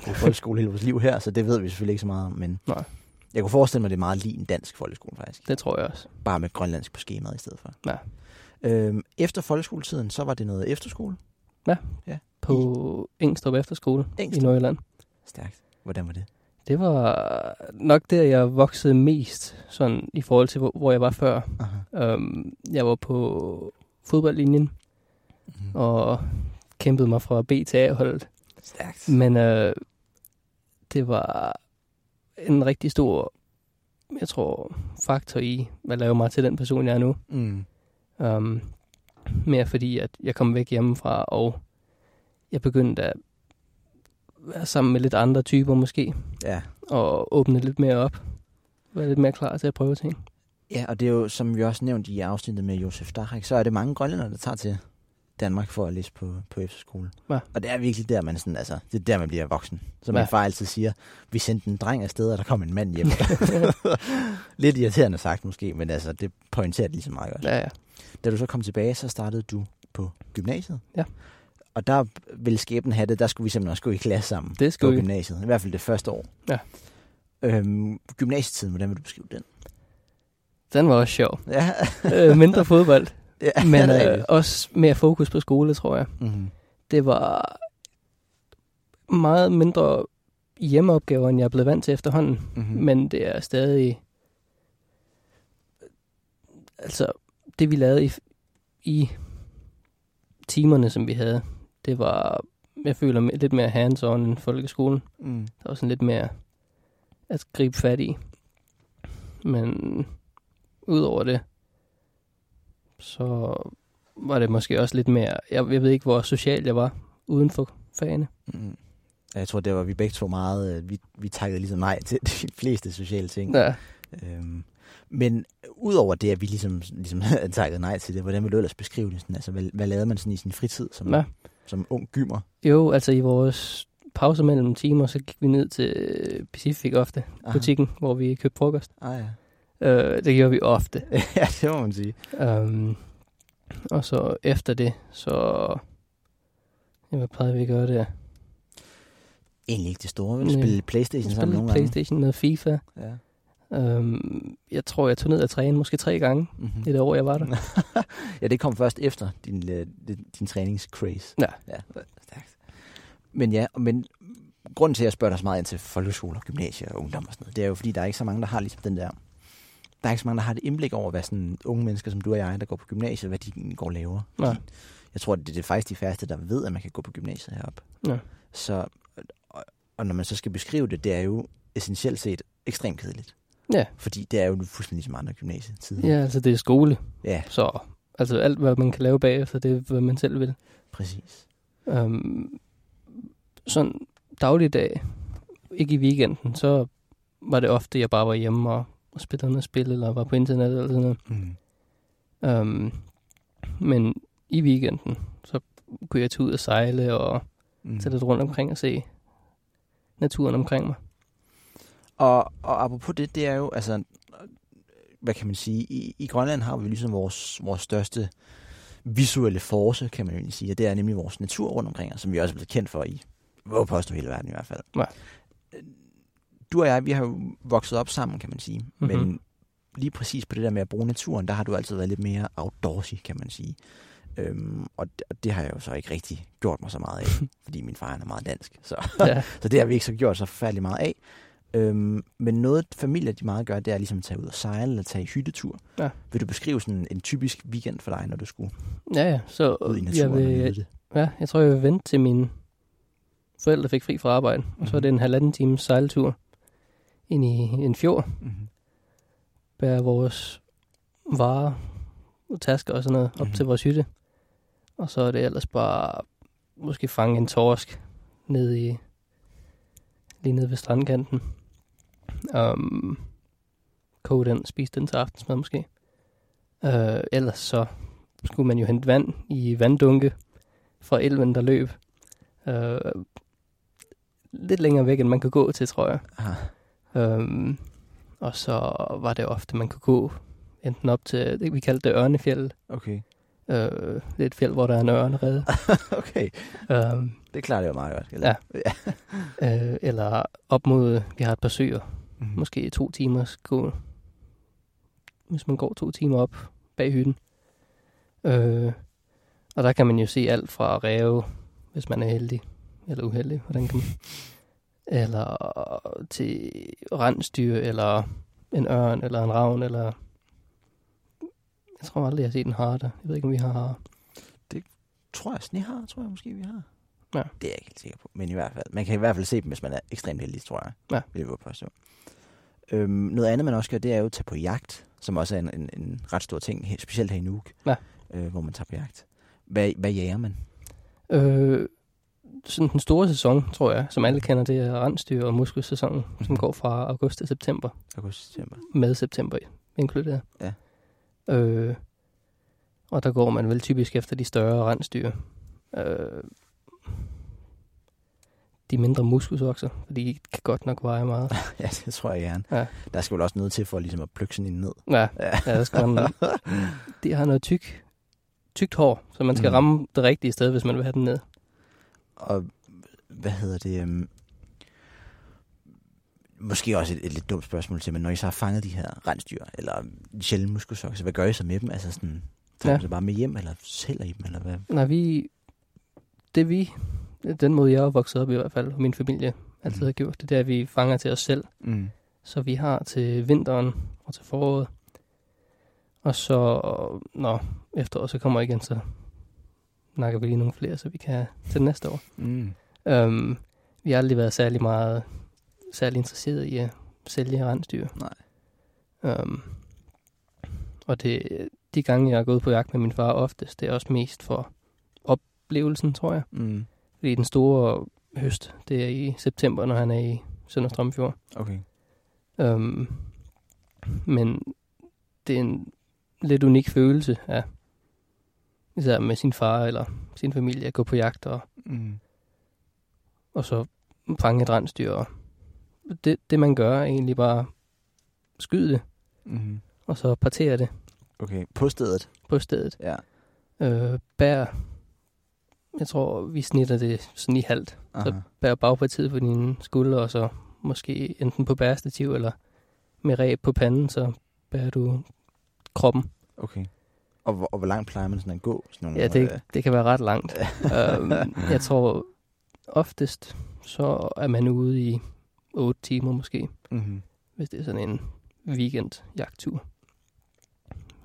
gået folkeskole hele vores liv her, så det ved vi selvfølgelig ikke så meget om, men Nej. Jeg kunne forestille mig, at det er meget lige en dansk folkeskole faktisk. Det tror jeg også. Bare med grønlandsk på skemaet i stedet for. Ja. Øhm, efter folkeskoletiden, så var det noget efterskole. På Engstrup Efterskole Engstrup. i Nordjylland. Stærkt. Hvordan var det? Det var nok der, jeg voksede mest, sådan i forhold til, hvor, hvor jeg var før. Aha. Um, jeg var på fodboldlinjen Mm-hmm. og kæmpede mig fra B til A-holdet. Stærkt. Men øh, det var en rigtig stor, jeg tror, faktor i, hvad laver mig til den person, jeg er nu. Mm. Um, mere fordi, at jeg kom væk hjemmefra, og jeg begyndte at være sammen med lidt andre typer måske, Ja. og åbne lidt mere op. Være lidt mere klar til at prøve ting. ja, og det er jo, som vi også nævnte i afsnittet med Josef Dachek, så er det mange grønlændere, der tager til Danmark for at læse på, på efterskole. Ja. Og det er virkelig der, man sådan, altså, det er der, man bliver voksen. Som Ja. min far altid siger, vi sendte en dreng afsted, og der kom en mand hjem. Lidt irriterende sagt måske, men altså, det pointerer det lige så meget godt. Ja, ja. Da du så kom tilbage, så startede du på gymnasiet. Ja. Og der ville skæbnen have det, der skulle vi simpelthen også gå i klasse sammen Det på skulle vi. gymnasiet. I hvert fald det første år. Ja. Øhm, gymnasietiden, hvordan vil du beskrive den? Den var også sjov. Ja, øh, mindre fodbold, ja men øh, også mere fokus på skole, tror jeg. mm-hmm. Det var meget mindre hjemmeopgaver, end jeg er blevet vant til efterhånden. Mm-hmm. Men det er stadig... Altså, det vi lavede i, i timerne, som vi havde, det var, jeg føler, lidt mere hands-on end folkeskolen. mm. Der var sådan lidt mere at gribe fat i. Men udover det, så var det måske også lidt mere... Jeg, jeg ved ikke, hvor social jeg var uden for fagene. Mm. Jeg tror, det var vi begge to meget... øh, Vi, vi takkede ligesom nej til de fleste sociale ting. Ja. Øhm, men udover det, at vi ligesom, ligesom takket nej til det, hvordan vil du ellers beskrive det? Sådan, altså, hvad, hvad lavede man sådan i sin fritid som, Ja. som ung gymmer? Jo, altså i vores pauser mellem timer, så gik vi ned til Pacific ofte, Aha. butikken, hvor vi købte frokost. Ah, ja. Øh, det gjorde vi ofte. ja, det må man sige. Um, og så efter det, så... Ja, hvad plejede vi at gøre der? Egentlig ikke det store. Vi Nej. spille Playstation sammen spillede nogle Playstation, noget FIFA. gange. Ja. Um, jeg tror, jeg tog ned og træne måske tre gange Mm-hmm. i det år, jeg var der. ja, det kom først efter din, øh, din, din træningscraze. Ja. ja. Stærkt. Men ja, men grunden til, at jeg spørger dig så meget ind til folkeskole og gymnasie og ungdom og sådan noget, det er jo fordi, der er ikke så mange, der har ligesom den der... Der er ikke så mange, der har et indblik over, hvad sådan unge mennesker som du og jeg, der går på gymnasiet, hvad de går og laver. Nej. Jeg tror, det er det faktisk de færreste, der ved, at man kan gå på gymnasiet heroppe. Ja. Så, og, og når man så skal beskrive det, det er jo essentielt set ekstremt kedeligt. Ja. Fordi det er jo fuldstændig som andre gymnasietider. Ja, altså det er skole. ja, Så altså alt, hvad man kan lave bagefter, det er, hvad man selv vil. præcis. Um, sådan dagligdag, ikke i weekenden, så var det ofte, jeg bare var hjemme og, og spillede noget spil, eller var på internet eller sådan noget. Mm. Um, men i weekenden, så kunne jeg tage ud og sejle og Mm. tage lidt rundt omkring og se naturen omkring mig. Og, og apropos det, det er jo, altså, hvad kan man sige, i, i Grønland har vi ligesom vores, vores største visuelle force, kan man jo egentlig sige, og det er nemlig vores natur rundt omkring os, som vi også er blevet kendt for i, hvor påstå hele verden i hvert fald. Ja. Du og jeg, vi har jo vokset op sammen, kan man sige, mm-hmm. Mhm. men lige præcis på det der med at bruge naturen, der har du altid været lidt mere outdoorsy, kan man sige. Øhm, og, det, og det har jeg jo så ikke rigtig gjort mig så meget af, fordi min far han er meget dansk, så Ja, så det har vi ikke så gjort så forfærdeligt meget af. Øhm, men noget familier de meget gør, det er ligesom at tage ud og sejle eller tage i hyttetur. Ja. Vil du beskrive sådan en typisk weekend for dig, når du skulle ja, ja. Så ud i jeg, naturen og nyde vil, det? ja, jeg tror, jeg vil vente til mine forældre fik fri fra arbejde. Og så er det en halvanden times sejltur ind i en fjord. Mm-hmm. bære vores varer, tasker og sådan noget op Mhm. mm-hmm. til vores hytte. Og så er det ellers bare måske fange en torsk ned i lige nede ved strandkanten. Um, koge den, spise den til aftensmad måske. Uh, ellers så skulle man jo hente vand i vanddunke fra elven, der løb. Uh, lidt længere væk, end man kan gå til, tror jeg. Ah, Um, og så var det ofte, man kunne gå enten op til, vi kaldte det Ørnefjeld, okay. Øh, det er et fjeld, hvor der er en ørnerede. okay, øh, det klarer det jo meget godt. Eller? øh, eller op mod, vi har et par søer, Mm-hmm. måske to timers gå, hvis man går to timer op bag hytten. Øh, og der kan man jo se alt fra ræve, hvis man er heldig, eller uheldig, hvordan kan man, eller til rensdyr, eller en ørn, eller en ravn, eller jeg tror aldrig, jeg har set en hare der. Jeg ved ikke, om vi har hare. Tror jeg, snehar, tror jeg måske, vi har. Ja. Det er jeg ikke helt sikker på, men i hvert fald. Man kan i hvert fald se dem, hvis man er ekstremt heldig, tror jeg. Ja. Vil jeg påstå. Øhm, noget andet, man også gør, det er jo at tage på jagt, som også er en, en, en ret stor ting, specielt her i Nuuk, Ja. øh, hvor man tager på jagt. Hvad, hvad jager man? Øh, sådan den store sæson, tror jeg, som alle kender, det er rensdyr- og muskelsæsonen, mm-hmm. som går fra august til september, August, september. med september inkluderet. Ja. Øh, og der går man vel typisk efter de større rensdyr. Øh, de mindre muskelsokser, for de kan godt nok veje meget. ja, det tror jeg gerne. Ja. Der skal vel også noget til for ligesom at plukke sådan en ned. Ja, Ja. ja der skal man, de har noget tyk, tykt hår, så man skal Mhm. ramme det rigtige sted, hvis man vil have den ned. Og hvad hedder det? Um, måske også et, et lidt dumt spørgsmål til, men når I så har fanget de her rensdyr, eller sjældne muskelsokser, hvad gør I så med dem? Altså sådan, tager Ja. ja. det bare med hjem, eller sælger I dem, eller hvad? Nej, vi... Det vi... Den måde, jeg er vokset op i hvert fald, og min familie altid Mhm. har gjort, det det er, at vi fanger til os selv. Mm. Så vi har til vinteren og til foråret. Og så, når efteråret så kommer igen, så nakker vi lige nogle flere, så vi kan til næste år. Mm. Um, vi har aldrig været særlig meget særlig interesseret i at sælge rensdyr. Nej. Um, og det, de gange, jeg har gået på jagt med min far oftest, det er også mest for oplevelsen, tror jeg. Mm. Fordi den store høst, det er i september, når han er i Sønderstrømfjord. Okay. Um, men det er en lidt unik følelse af, især med sin far eller sin familie, at gå på jagt og, Mm. og så fange et rensdyr. Og det, det, man gør, er egentlig bare skyde det, Mm. og så partere det Okay, på stedet. på stedet. Ja. Øh, bær, jeg tror, vi snitter det sådan i halvt. Aha. Bær bagpartiet på dine skuldre, og så måske enten på bærestativ eller med ræb på panden, så bærer du kroppen. Okay. Og hvor, og hvor langt plejer man sådan at gå? Sådan nogle, Ja, det, øh, det kan være ret langt. øhm, jeg tror oftest, så er man ude i 8 timer måske, mm-hmm. hvis det er sådan en weekend jagttur.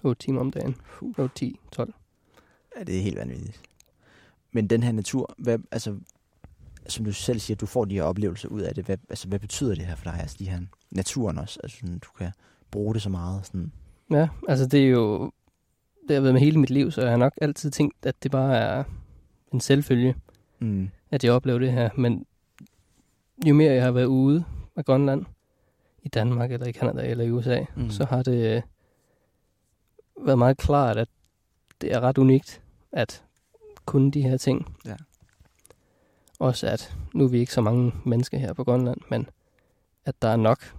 8 timer om dagen. 8, 10, 12. Ja, det er helt vanvittigt. Men den her natur, hvad, altså, som du selv siger, du får de her oplevelser ud af det. Hvad, altså, hvad betyder det her for dig? Altså, de her naturen også. Altså, sådan, du kan bruge det så meget. Sådan. Ja, altså det er jo... Det har været med hele mit liv, så jeg har nok altid tænkt, at det bare er en selvfølge, Mm. at jeg oplever det her. Men jo mere jeg har været ude af Grønland, i Danmark eller i Canada eller i USA, Mm. mm. så har det øh, været meget klart, at det er ret unikt at kunne de her ting. Ja. Også at nu er vi ikke så mange mennesker her på Grønland, men at der er nok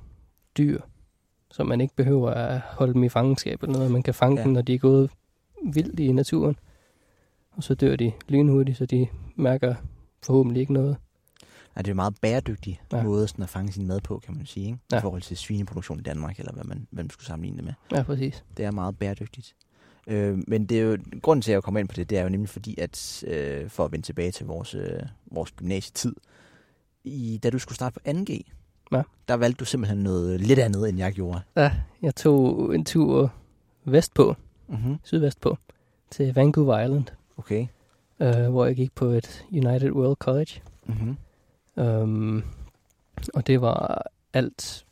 dyr, så man ikke behøver at holde dem i fangenskab eller noget. Man kan fange Ja. dem, når de er gået vildt i naturen. Og så dør de lynhurtigt, så de mærker forhåbentlig ikke noget. Ja, det er en meget bæredygtig. Ja. måde sådan at fange sin mad på, kan man sige. Ikke? Ja. I forhold til svineproduktion i Danmark, eller hvad man, hvad man skulle sammenligne det med. Ja, præcis. Det er meget bæredygtigt. Øh, men det er jo, grunden til, at jeg kommer ind på det, det er jo nemlig fordi, at øh, for at vende tilbage til vores, øh, vores gymnasietid, i, da du skulle starte på 2G, Ja. der valgte du simpelthen noget lidt andet, end jeg gjorde. Ja, jeg tog en tur vestpå, Mm-hmm. sydvestpå, til Vancouver Island, Okay. øh, hvor jeg gik på et United World College. Mm-hmm. Um, og det var alt,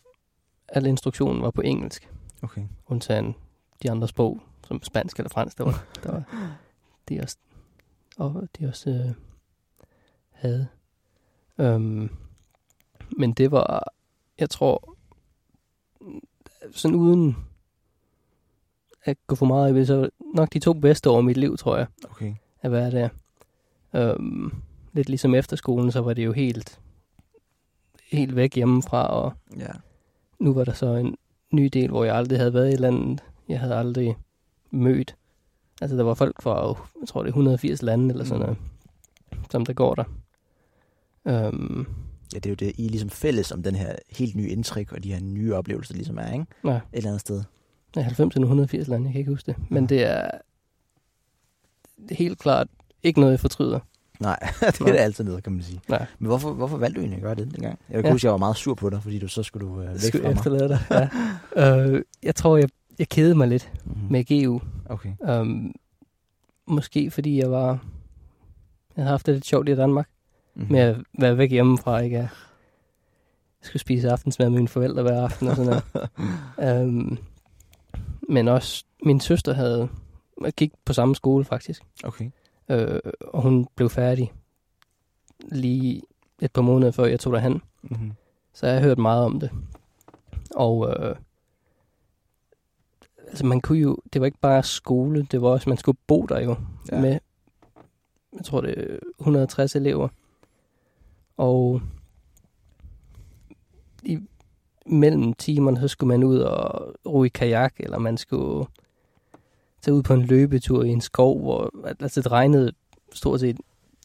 al instruktionen var på engelsk, Okay. undtagen de andre sprog, som spansk eller fransk, der var, der var de også, og de også øh, havde. Um, men det var, jeg tror, sådan uden at gå for meget i det, så nok de to bedste år i mit liv, tror jeg, Okay. at være der. Um, lidt ligesom efterskolen, så var det jo helt, helt væk hjemmefra, og Ja. nu var der så en ny del, hvor jeg aldrig havde været i landet. Jeg havde aldrig mødt Altså, der var folk fra, jeg tror det er 180 lande eller sådan Mm. noget, som der går der. Øhm, Ja, det er jo det, I er ligesom fælles om den her helt nye indtryk og de her nye oplevelser, der ligesom er, ikke? ja, Et eller andet sted. ja, 90 eller 180 lande, jeg kan ikke huske det. Men det er, det er helt klart ikke noget, jeg fortryder. Nej, det er det altid noget, kan man sige. Nej. Men hvorfor, hvorfor valgte du egentlig at gøre det dengang? Jeg kan Ja. huske, jeg var meget sur på dig, fordi du så skulle du øh, væk Skulle fra mig. efterlade dig. Ja. øh, jeg tror, jeg, jeg kedede mig lidt Mm-hmm. med GU. Okay. Um, måske fordi jeg var... Jeg havde haft det lidt sjovt i Danmark Mm-hmm. med at være væk hjemmefra, ikke? Jeg skulle spise aftensmad med mine forældre hver aften og sådan noget. um, men også min søster havde gik på samme skole faktisk, Okay. øh, og hun blev færdig lige et par måneder før jeg tog derhen. Mm-hmm. Så jeg har hørt meget om det. Og øh, altså man kunne jo, det var ikke bare skole, det var også, man skulle bo der jo Ja. med, jeg tror det er 160 elever. Og i mellem timerne, så skulle man ud og ro i kajak, eller man skulle tage ud på en løbetur i en skov, hvor altså, det regnede stort set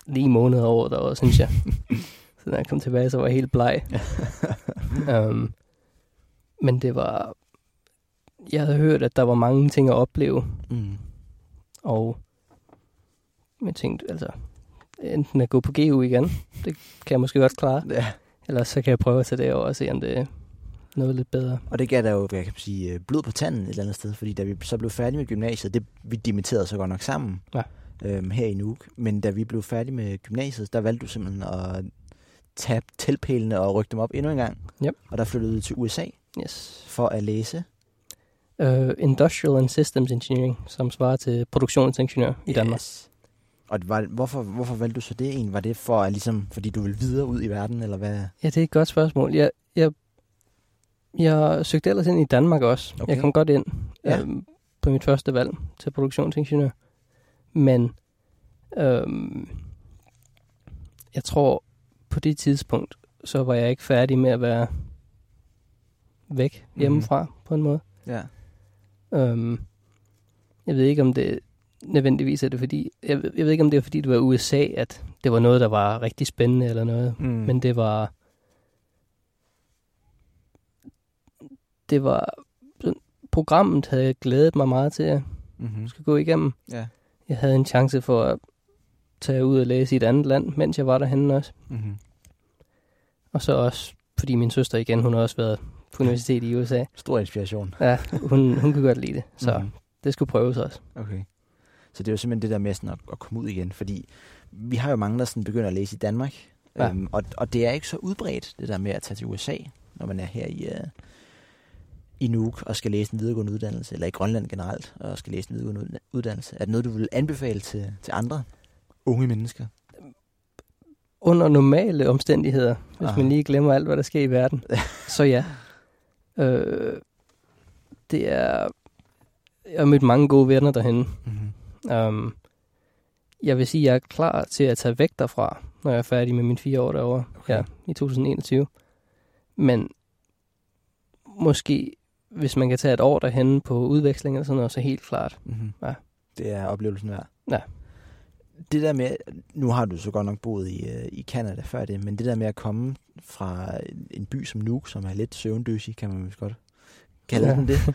lige måneder over der, synes jeg. så da jeg kom tilbage, så var jeg helt bleg. um, men det var... Jeg havde hørt, at der var mange ting at opleve, Mm. og jeg tænkte, altså, enten at gå på GU igen, det kan jeg måske godt klare, Ja. eller så kan jeg prøve at tage det over og se, om det er noget lidt bedre. Og det gav der jo, hvad jeg kan sige, øh, blod på tanden et eller andet sted, fordi da vi så blev færdige med gymnasiet, det, vi dimitterede så godt nok sammen Ja. øhm, her i Nuuk, men da vi blev færdige med gymnasiet, der valgte du simpelthen at tage teltpælene og rykke dem op endnu en gang. Yep. Og der flyttede du til USA Yes. for at læse. Uh, Industrial and Systems Engineering, som svarer til produktionsingeniør i Danmark. Og var, hvorfor, hvorfor valgte du så det en? Var det for at ligesom, fordi du ville videre ud i verden, eller hvad? Ja, det er et godt spørgsmål. Jeg, jeg, jeg søgte ellers ind i Danmark også. Okay. Jeg kom godt ind Ja. øhm, på mit første valg til produktionsingeniør. Men øhm, jeg tror, på det tidspunkt, så var jeg ikke færdig med at være væk Mhm. hjemmefra på en måde. Ja. Øhm, jeg ved ikke, om det nødvendigvis er det fordi... Jeg, ved- jeg ved ikke, om det var fordi, det var USA, at det var noget, der var rigtig spændende eller noget. Mm. Men det var... Det var... Programmet havde jeg glædet mig meget til at mm-hmm. skulle gå igennem. Ja. Jeg havde en chance for at tage ud og læse i et andet land, mens jeg var derhenne også. Mm-hmm. Og så også, fordi min søster igen, hun har også været på universitet i USA. Stor inspiration. Ja, hun, hun kunne godt lide det, så Mhm. det skulle prøves også. Okay. Så det er jo simpelthen det der med sådan at, at komme ud igen, fordi vi har jo mange, der sådan begynder at læse i Danmark, Ja. øhm, og, og det er ikke så udbredt, det der med at tage til USA, når man er her i, uh, i Nuuk og skal læse en videregående uddannelse, eller i Grønland generelt, og skal læse en videregående ud- uddannelse. Er det noget, du vil anbefale til, til andre unge mennesker? Under normale omstændigheder, hvis Aha. man lige glemmer alt, hvad der sker i verden, så ja. Øh, det er... Jeg har mødt mange gode venner derhen. Mm-hmm. Um, jeg vil sige, at jeg er klar til at tage væk derfra, når jeg er færdig med mine fire år derovre Okay. ja, i 2021. Men måske, hvis man kan tage et år derhen på udveksling eller sådan noget, så helt klart. Mm-hmm. Ja. Det er oplevelsen værd. Ja. Det der med, nu har du så godt nok boet i, øh, i Canada før det, men det der med at komme fra en, en by som Nuuk, som er lidt søvndøsig, kan man vist godt kalde Ja. den det,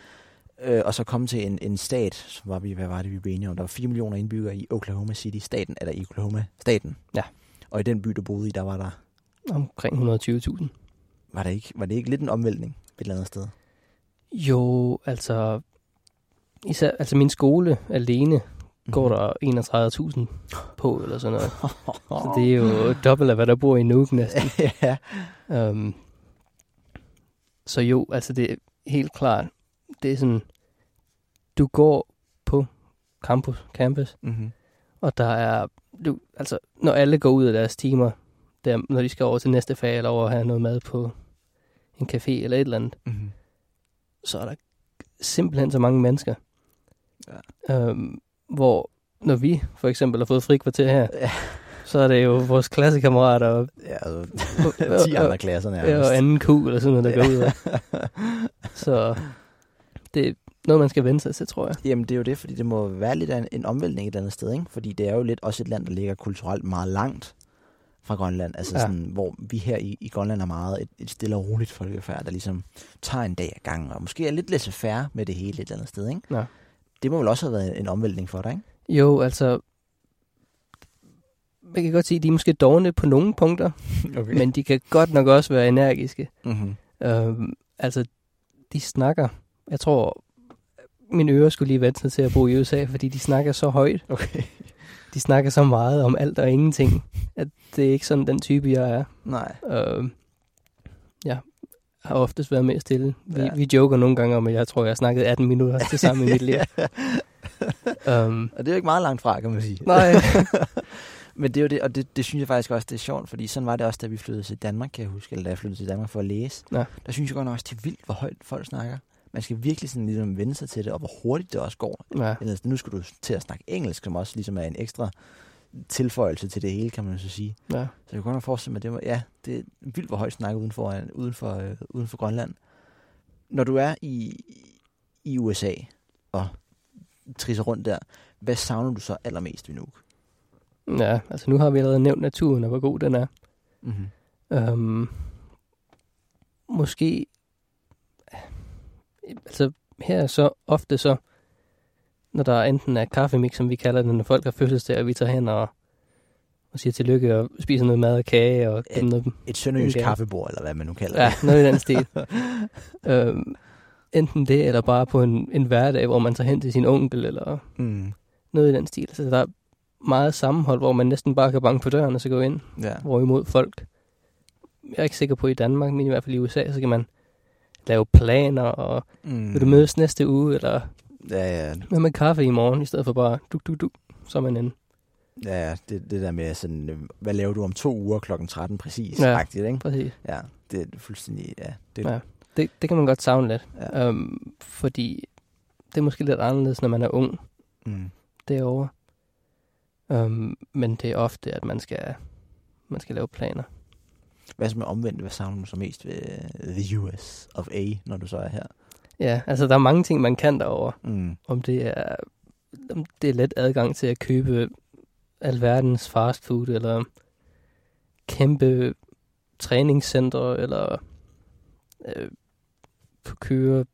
øh, og så komme til en, en stat, som var vi, hvad var det, vi blev enige om, der var 4 millioner indbyggere i Oklahoma City, staten, eller i Oklahoma, staten. Ja. Og i den by, du boede i, der var der, Omkring 120.000. var, der ikke, var det ikke lidt en omvæltning et eller andet sted? Jo, altså... Især, altså min skole alene går der 31.000 på, eller sådan noget. Så det er jo dobbelt af, hvad der bor i Nuuk næsten. ja. Um, så jo, altså det er helt klart, det er sådan, du går på campus, campus Mm-hmm. og der er, du, altså når alle går ud af deres timer, der, når de skal over til næste fag, eller over at have noget mad på en café eller et eller andet, Mm-hmm. så er der simpelthen så mange mennesker. Ja. Um, hvor når vi for eksempel har fået fri kvarter her, Ja. så er det jo vores klassekammerater og, Ja, altså, 10 andre klasser nærmest. ja, og anden ku eller sådan noget, der går ud af. Så det, noget, man skal vende sig til, tror jeg. Jamen, det er jo det, fordi det må være lidt af en, en omvæltning et andet sted, ikke? Fordi det er jo lidt også et land, der ligger kulturelt meget langt fra Grønland. Altså Ja. sådan, hvor vi her i, i Grønland er meget et, et stille og roligt folkefærd, der ligesom tager en dag ad gangen, og måske er lidt laissez-faire med det hele et eller andet sted, ikke? Ja. Det må vel også have været en omvæltning for dig, ikke? Jo, altså... Man kan godt sige, at de er måske dogne på nogle punkter, Okay. men de kan godt nok også være energiske. Mm-hmm. Øhm, altså, de snakker... Jeg tror, mine ører skulle lige vente sig til at bo i USA, fordi de snakker så højt. Okay. De snakker så meget om alt og ingenting, at det er ikke sådan den type, jeg er. Nej. Øhm, jeg har oftest været mere stille. Vi, Ja. vi joker nogle gange om, at jeg tror, jeg har snakket 18 minutter til sammen i mit liv. Øhm, Og det er jo ikke meget langt fra, kan man sige. nej, Men det er jo det, og det, det synes jeg faktisk også, det er sjovt, fordi sådan var det også, da vi flyttede til Danmark, kan jeg huske, eller da jeg flyttede til Danmark for at læse. Ja. Der synes jeg godt nok også, det er vildt, hvor højt folk snakker. Man skal virkelig sådan ligesom vende sig til det, og hvor hurtigt det også går. ja, Ellers, nu skal du til at snakke engelsk, som også ligesom er en ekstra tilføjelse til det hele, kan man så sige. ja. Så jeg kan godt forestille mig, at det var, ja, det er vildt, hvor højt snakker uden for, uden for, øh, uden for Grønland. Når du er i, i USA og trisser rundt der, hvad savner du så allermest ved Nuuk? ja, altså nu har vi allerede nævnt naturen, og hvor god den er. Mm-hmm. Øhm, måske, altså her er så ofte så, når der enten er kaffemix, som vi kalder det, når folk har fødselsdag, og vi tager hen og, og siger tillykke og spiser noget mad og kage og dem noget, Et sønderjysk kaffebord, eller hvad man nu kalder ja, det. noget i den stil. øhm, enten det, eller bare på en, en hverdag, hvor man tager hen til sin onkel, eller Mm. noget i den stil. Så der er meget sammenhold, hvor man næsten bare kan banke på døren og så gå ind. Ja. Hvorimod folk, jeg er ikke sikker på i Danmark, men i hvert fald i USA, så kan man lave planer, og Mm. vil du mødes næste uge, eller Ja, ja, hvad med kaffe i morgen, i stedet for bare du, du, du, så er man inde. ja, ja. Det, det der med sådan, øh, hvad laver du om to uger klokken 13 præcis, ja. Agtigt, ikke? Præcis. Ja, det er fuldstændig, ja. Det, Ja. Det, det kan man godt savne lidt, ja. øhm, fordi det er måske lidt anderledes, når man er ung Mm. derovre. Øhm, men det er ofte, at man skal, man skal lave planer. Hvad så med omvendt? Hvad savner du så mest ved øh, the US of A, når du så er her? Ja, altså der er mange ting, man kan derovre. Mm. om det er, om det er let adgang til at købe alverdens fast food, eller kæmpe træningscentre, eller øh, køre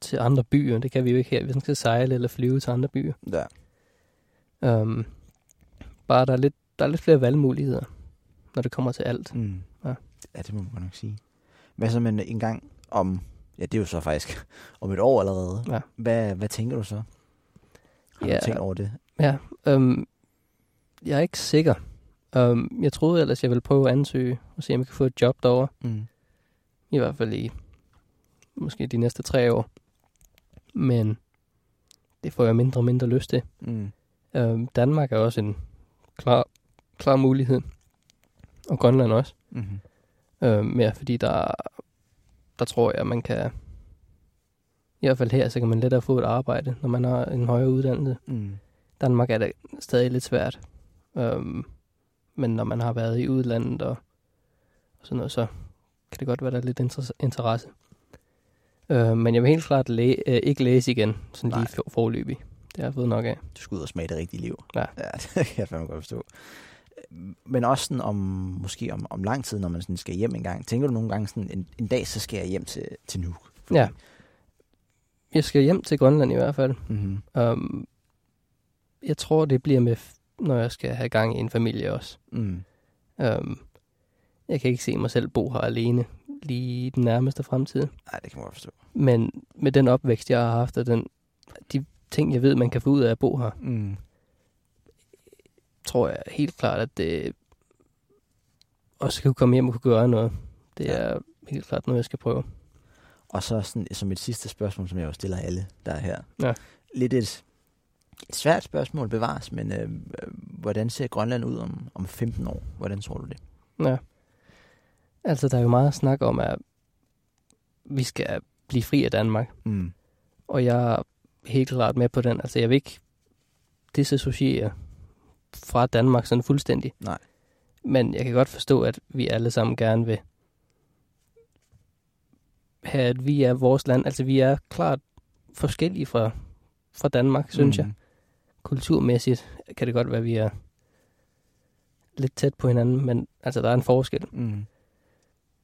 til andre byer. Det kan vi jo ikke her. Vi skal sejle eller flyve til andre byer. Ja. Um, bare der er, lidt, der er lidt flere valgmuligheder, når det kommer til alt. Mm. Ja. ja, det må man godt nok sige. Hvad så med en gang om, ja det er jo så faktisk om et år allerede. Ja. Hvad, hvad tænker du så? Har Ja. du tænkt over det? Ja, um, jeg er ikke sikker. Um, jeg troede ellers, jeg ville prøve at ansøge og se, om jeg kan få et job derovre. Mm. I hvert fald i måske de næste tre år. Men det får jeg mindre og mindre lyst til. Mm. Øhm, Danmark er også en klar, klar mulighed. Og Grønland også. Mm-hmm. Øhm, mere fordi der, der tror jeg, at man kan... I hvert fald her, så kan man lettere få et arbejde, når man har en højere uddannelse. Mm. Danmark er det stadig lidt svært. Øhm, men når man har været i udlandet og, og sådan noget, så kan det godt være, der er lidt inter- interesse. Øh, men jeg vil helt klart læ- øh, ikke læse igen, sådan lige Nej. for- forløbig. Det har jeg fået nok af. Du skal ud og smage det rigtige liv. Ja. ja det kan jeg fandme godt forstå. Men også sådan om, måske om, om lang tid, når man sådan skal hjem en gang. Tænker du nogle gange sådan, en, en dag, så skal jeg hjem til, til Nuuk? Ja. Jeg skal hjem til Grønland i hvert fald. Mm-hmm. Um, jeg tror, det bliver med, når jeg skal have gang i en familie også. Mm. Um, jeg kan ikke se mig selv bo her alene lige i den nærmeste fremtid. Nej, det kan man godt forstå. Men med den opvækst, jeg har haft, og den, de ting, jeg ved, man kan få ud af at bo her, Mm. Tror jeg helt klart, at det også kan komme hjem og kunne gøre noget. Det Ja. er helt klart noget, jeg skal prøve. Og så sådan, som et sidste spørgsmål, som jeg jo stiller alle, der er her. Ja. Lidt et, et svært spørgsmål bevares, men øh, hvordan ser Grønland ud om, om 15 år? Hvordan tror du det? Ja. Altså, der er jo meget snak om, at vi skal blive fri af Danmark. Mm. Og jeg er helt klart med på den. Altså, jeg vil ikke disassociere fra Danmark sådan fuldstændig. Nej. Men jeg kan godt forstå, at vi alle sammen gerne vil have, at vi er vores land. Altså, vi er klart forskellige fra, fra Danmark, synes mm. jeg. Kulturmæssigt kan det godt være, at vi er lidt tæt på hinanden, men altså, der er en forskel. Mm.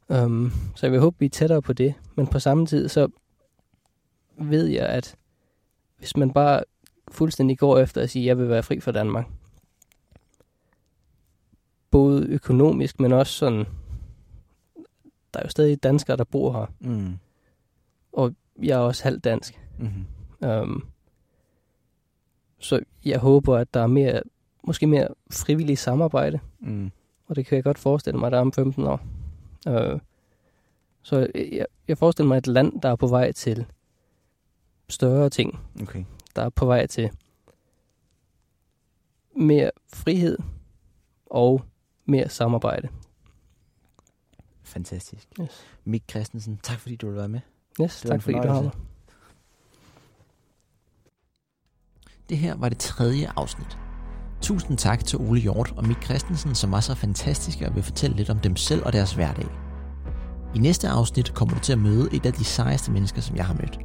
Um, så jeg vil håbe, vi er tættere på det. Men på samme tid, så ved jeg, at hvis man bare fuldstændig går efter at sige, at jeg vil være fri fra Danmark, både økonomisk, men også sådan, der er jo stadig danskere, der bor her, Mm. og jeg er også halvt dansk. Mm. Um, så jeg håber, at der er mere, måske mere frivillig samarbejde, Mm. og det kan jeg godt forestille mig, der er om 15 år. Uh, så jeg, jeg forestiller mig et land, der er på vej til større ting, Okay. der er på vej til mere frihed og mere samarbejde. Fantastisk. Yes, Mik Christensen, tak fordi du ville være med. yes Det tak fordi du har mig. Det her var det tredje afsnit. Tusind tak til Ole Hjort og Mik Christensen, som var så fantastiske og vil fortælle lidt om dem selv og deres hverdag. I næste afsnit kommer du til at møde et af de sejeste mennesker, som jeg har mødt.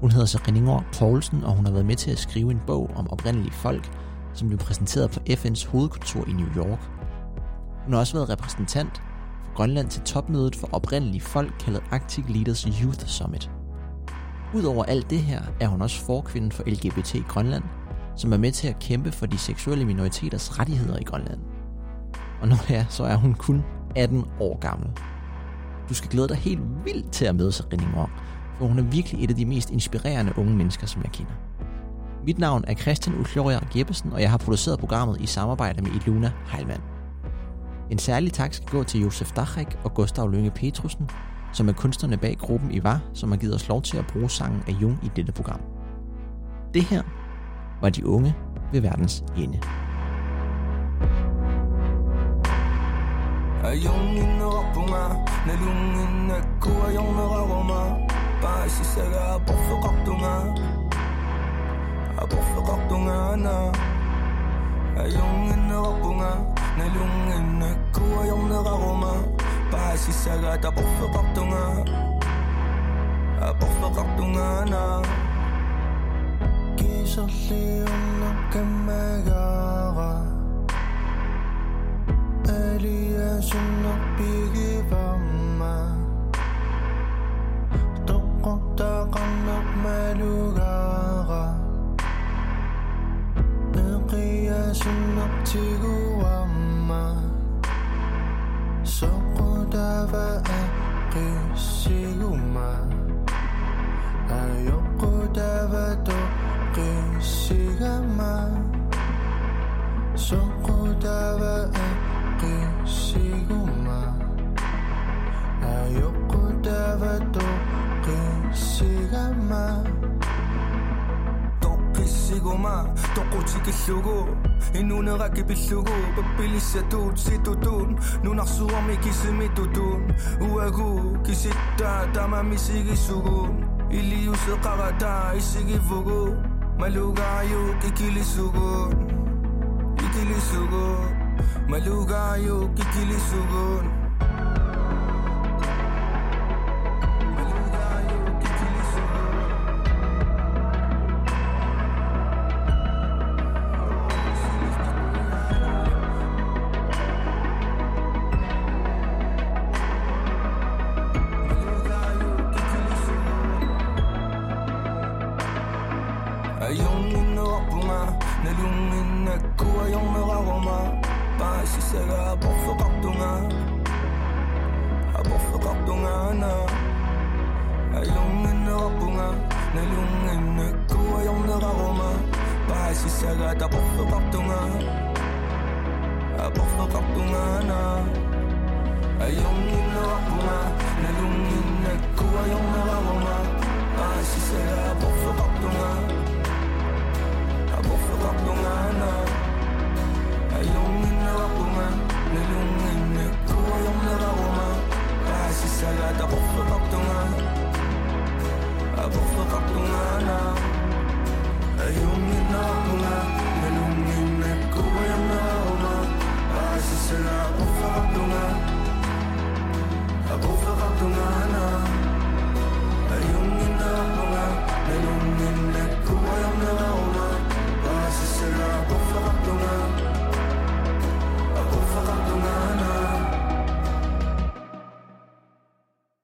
Hun hedder Serine Ngor Poulsen, og hun har været med til at skrive en bog om oprindelige folk, som blev præsenteret på FN's hovedkontor i New York. Hun har også været repræsentant for Grønland til topmødet for oprindelige folk, kaldet Arctic Leaders Youth Summit. Udover alt det her, er hun også forkvinden for LGBT i Grønland, som er med til at kæmpe for de seksuelle minoriteters rettigheder i Grønland. Og når det er, så er hun kun 18 år gammel. Du skal glæde dig helt vildt til at møde Serine Mor, for hun er virkelig et af de mest inspirerende unge mennesker, som jeg kender. Mit navn er Christian Ulfjorger Jeppesen, og jeg har produceret programmet i samarbejde med Iluna Heilmann. En særlig tak skal gå til Josef Dachek og Gustav Lønge Petrusen, som er kunstnerne bag gruppen I var, som har givet os lov til at bruge sangen af Jung i dette program. Det her var de unge ved verdens ende. Er jungen rappunger, når lungen er god, jungen rører Bare ikke selv er brug for rappunger. Er brug for rappunger, når er jungen rappunger. 내 룽은 그와 영나가고만 다시 사가다 벗어 걱정아 아 벗어 걱정아 나 기술이 없는 게매가 أليا شنك بيجي بما تقوم تقنق مالوغاغا نقيا شنك تيغو وما マそこだわえくしゅうま。あよこだわとくしがま。そこだわえくしゅうま。あよこだわとくしがま。 시고만 똥꼬치기 쓰고 이 눈을 아끼비 쓰고 뼈빌리 세도 지도돈 눈악 수험이 기스미 도돈 우에구 기시다 다만 미시기 수군 일리 우스 까가다 이시기 보고 말루가요 끼끼리 수군 끼끼리 수군 말루가요 끼끼리 수군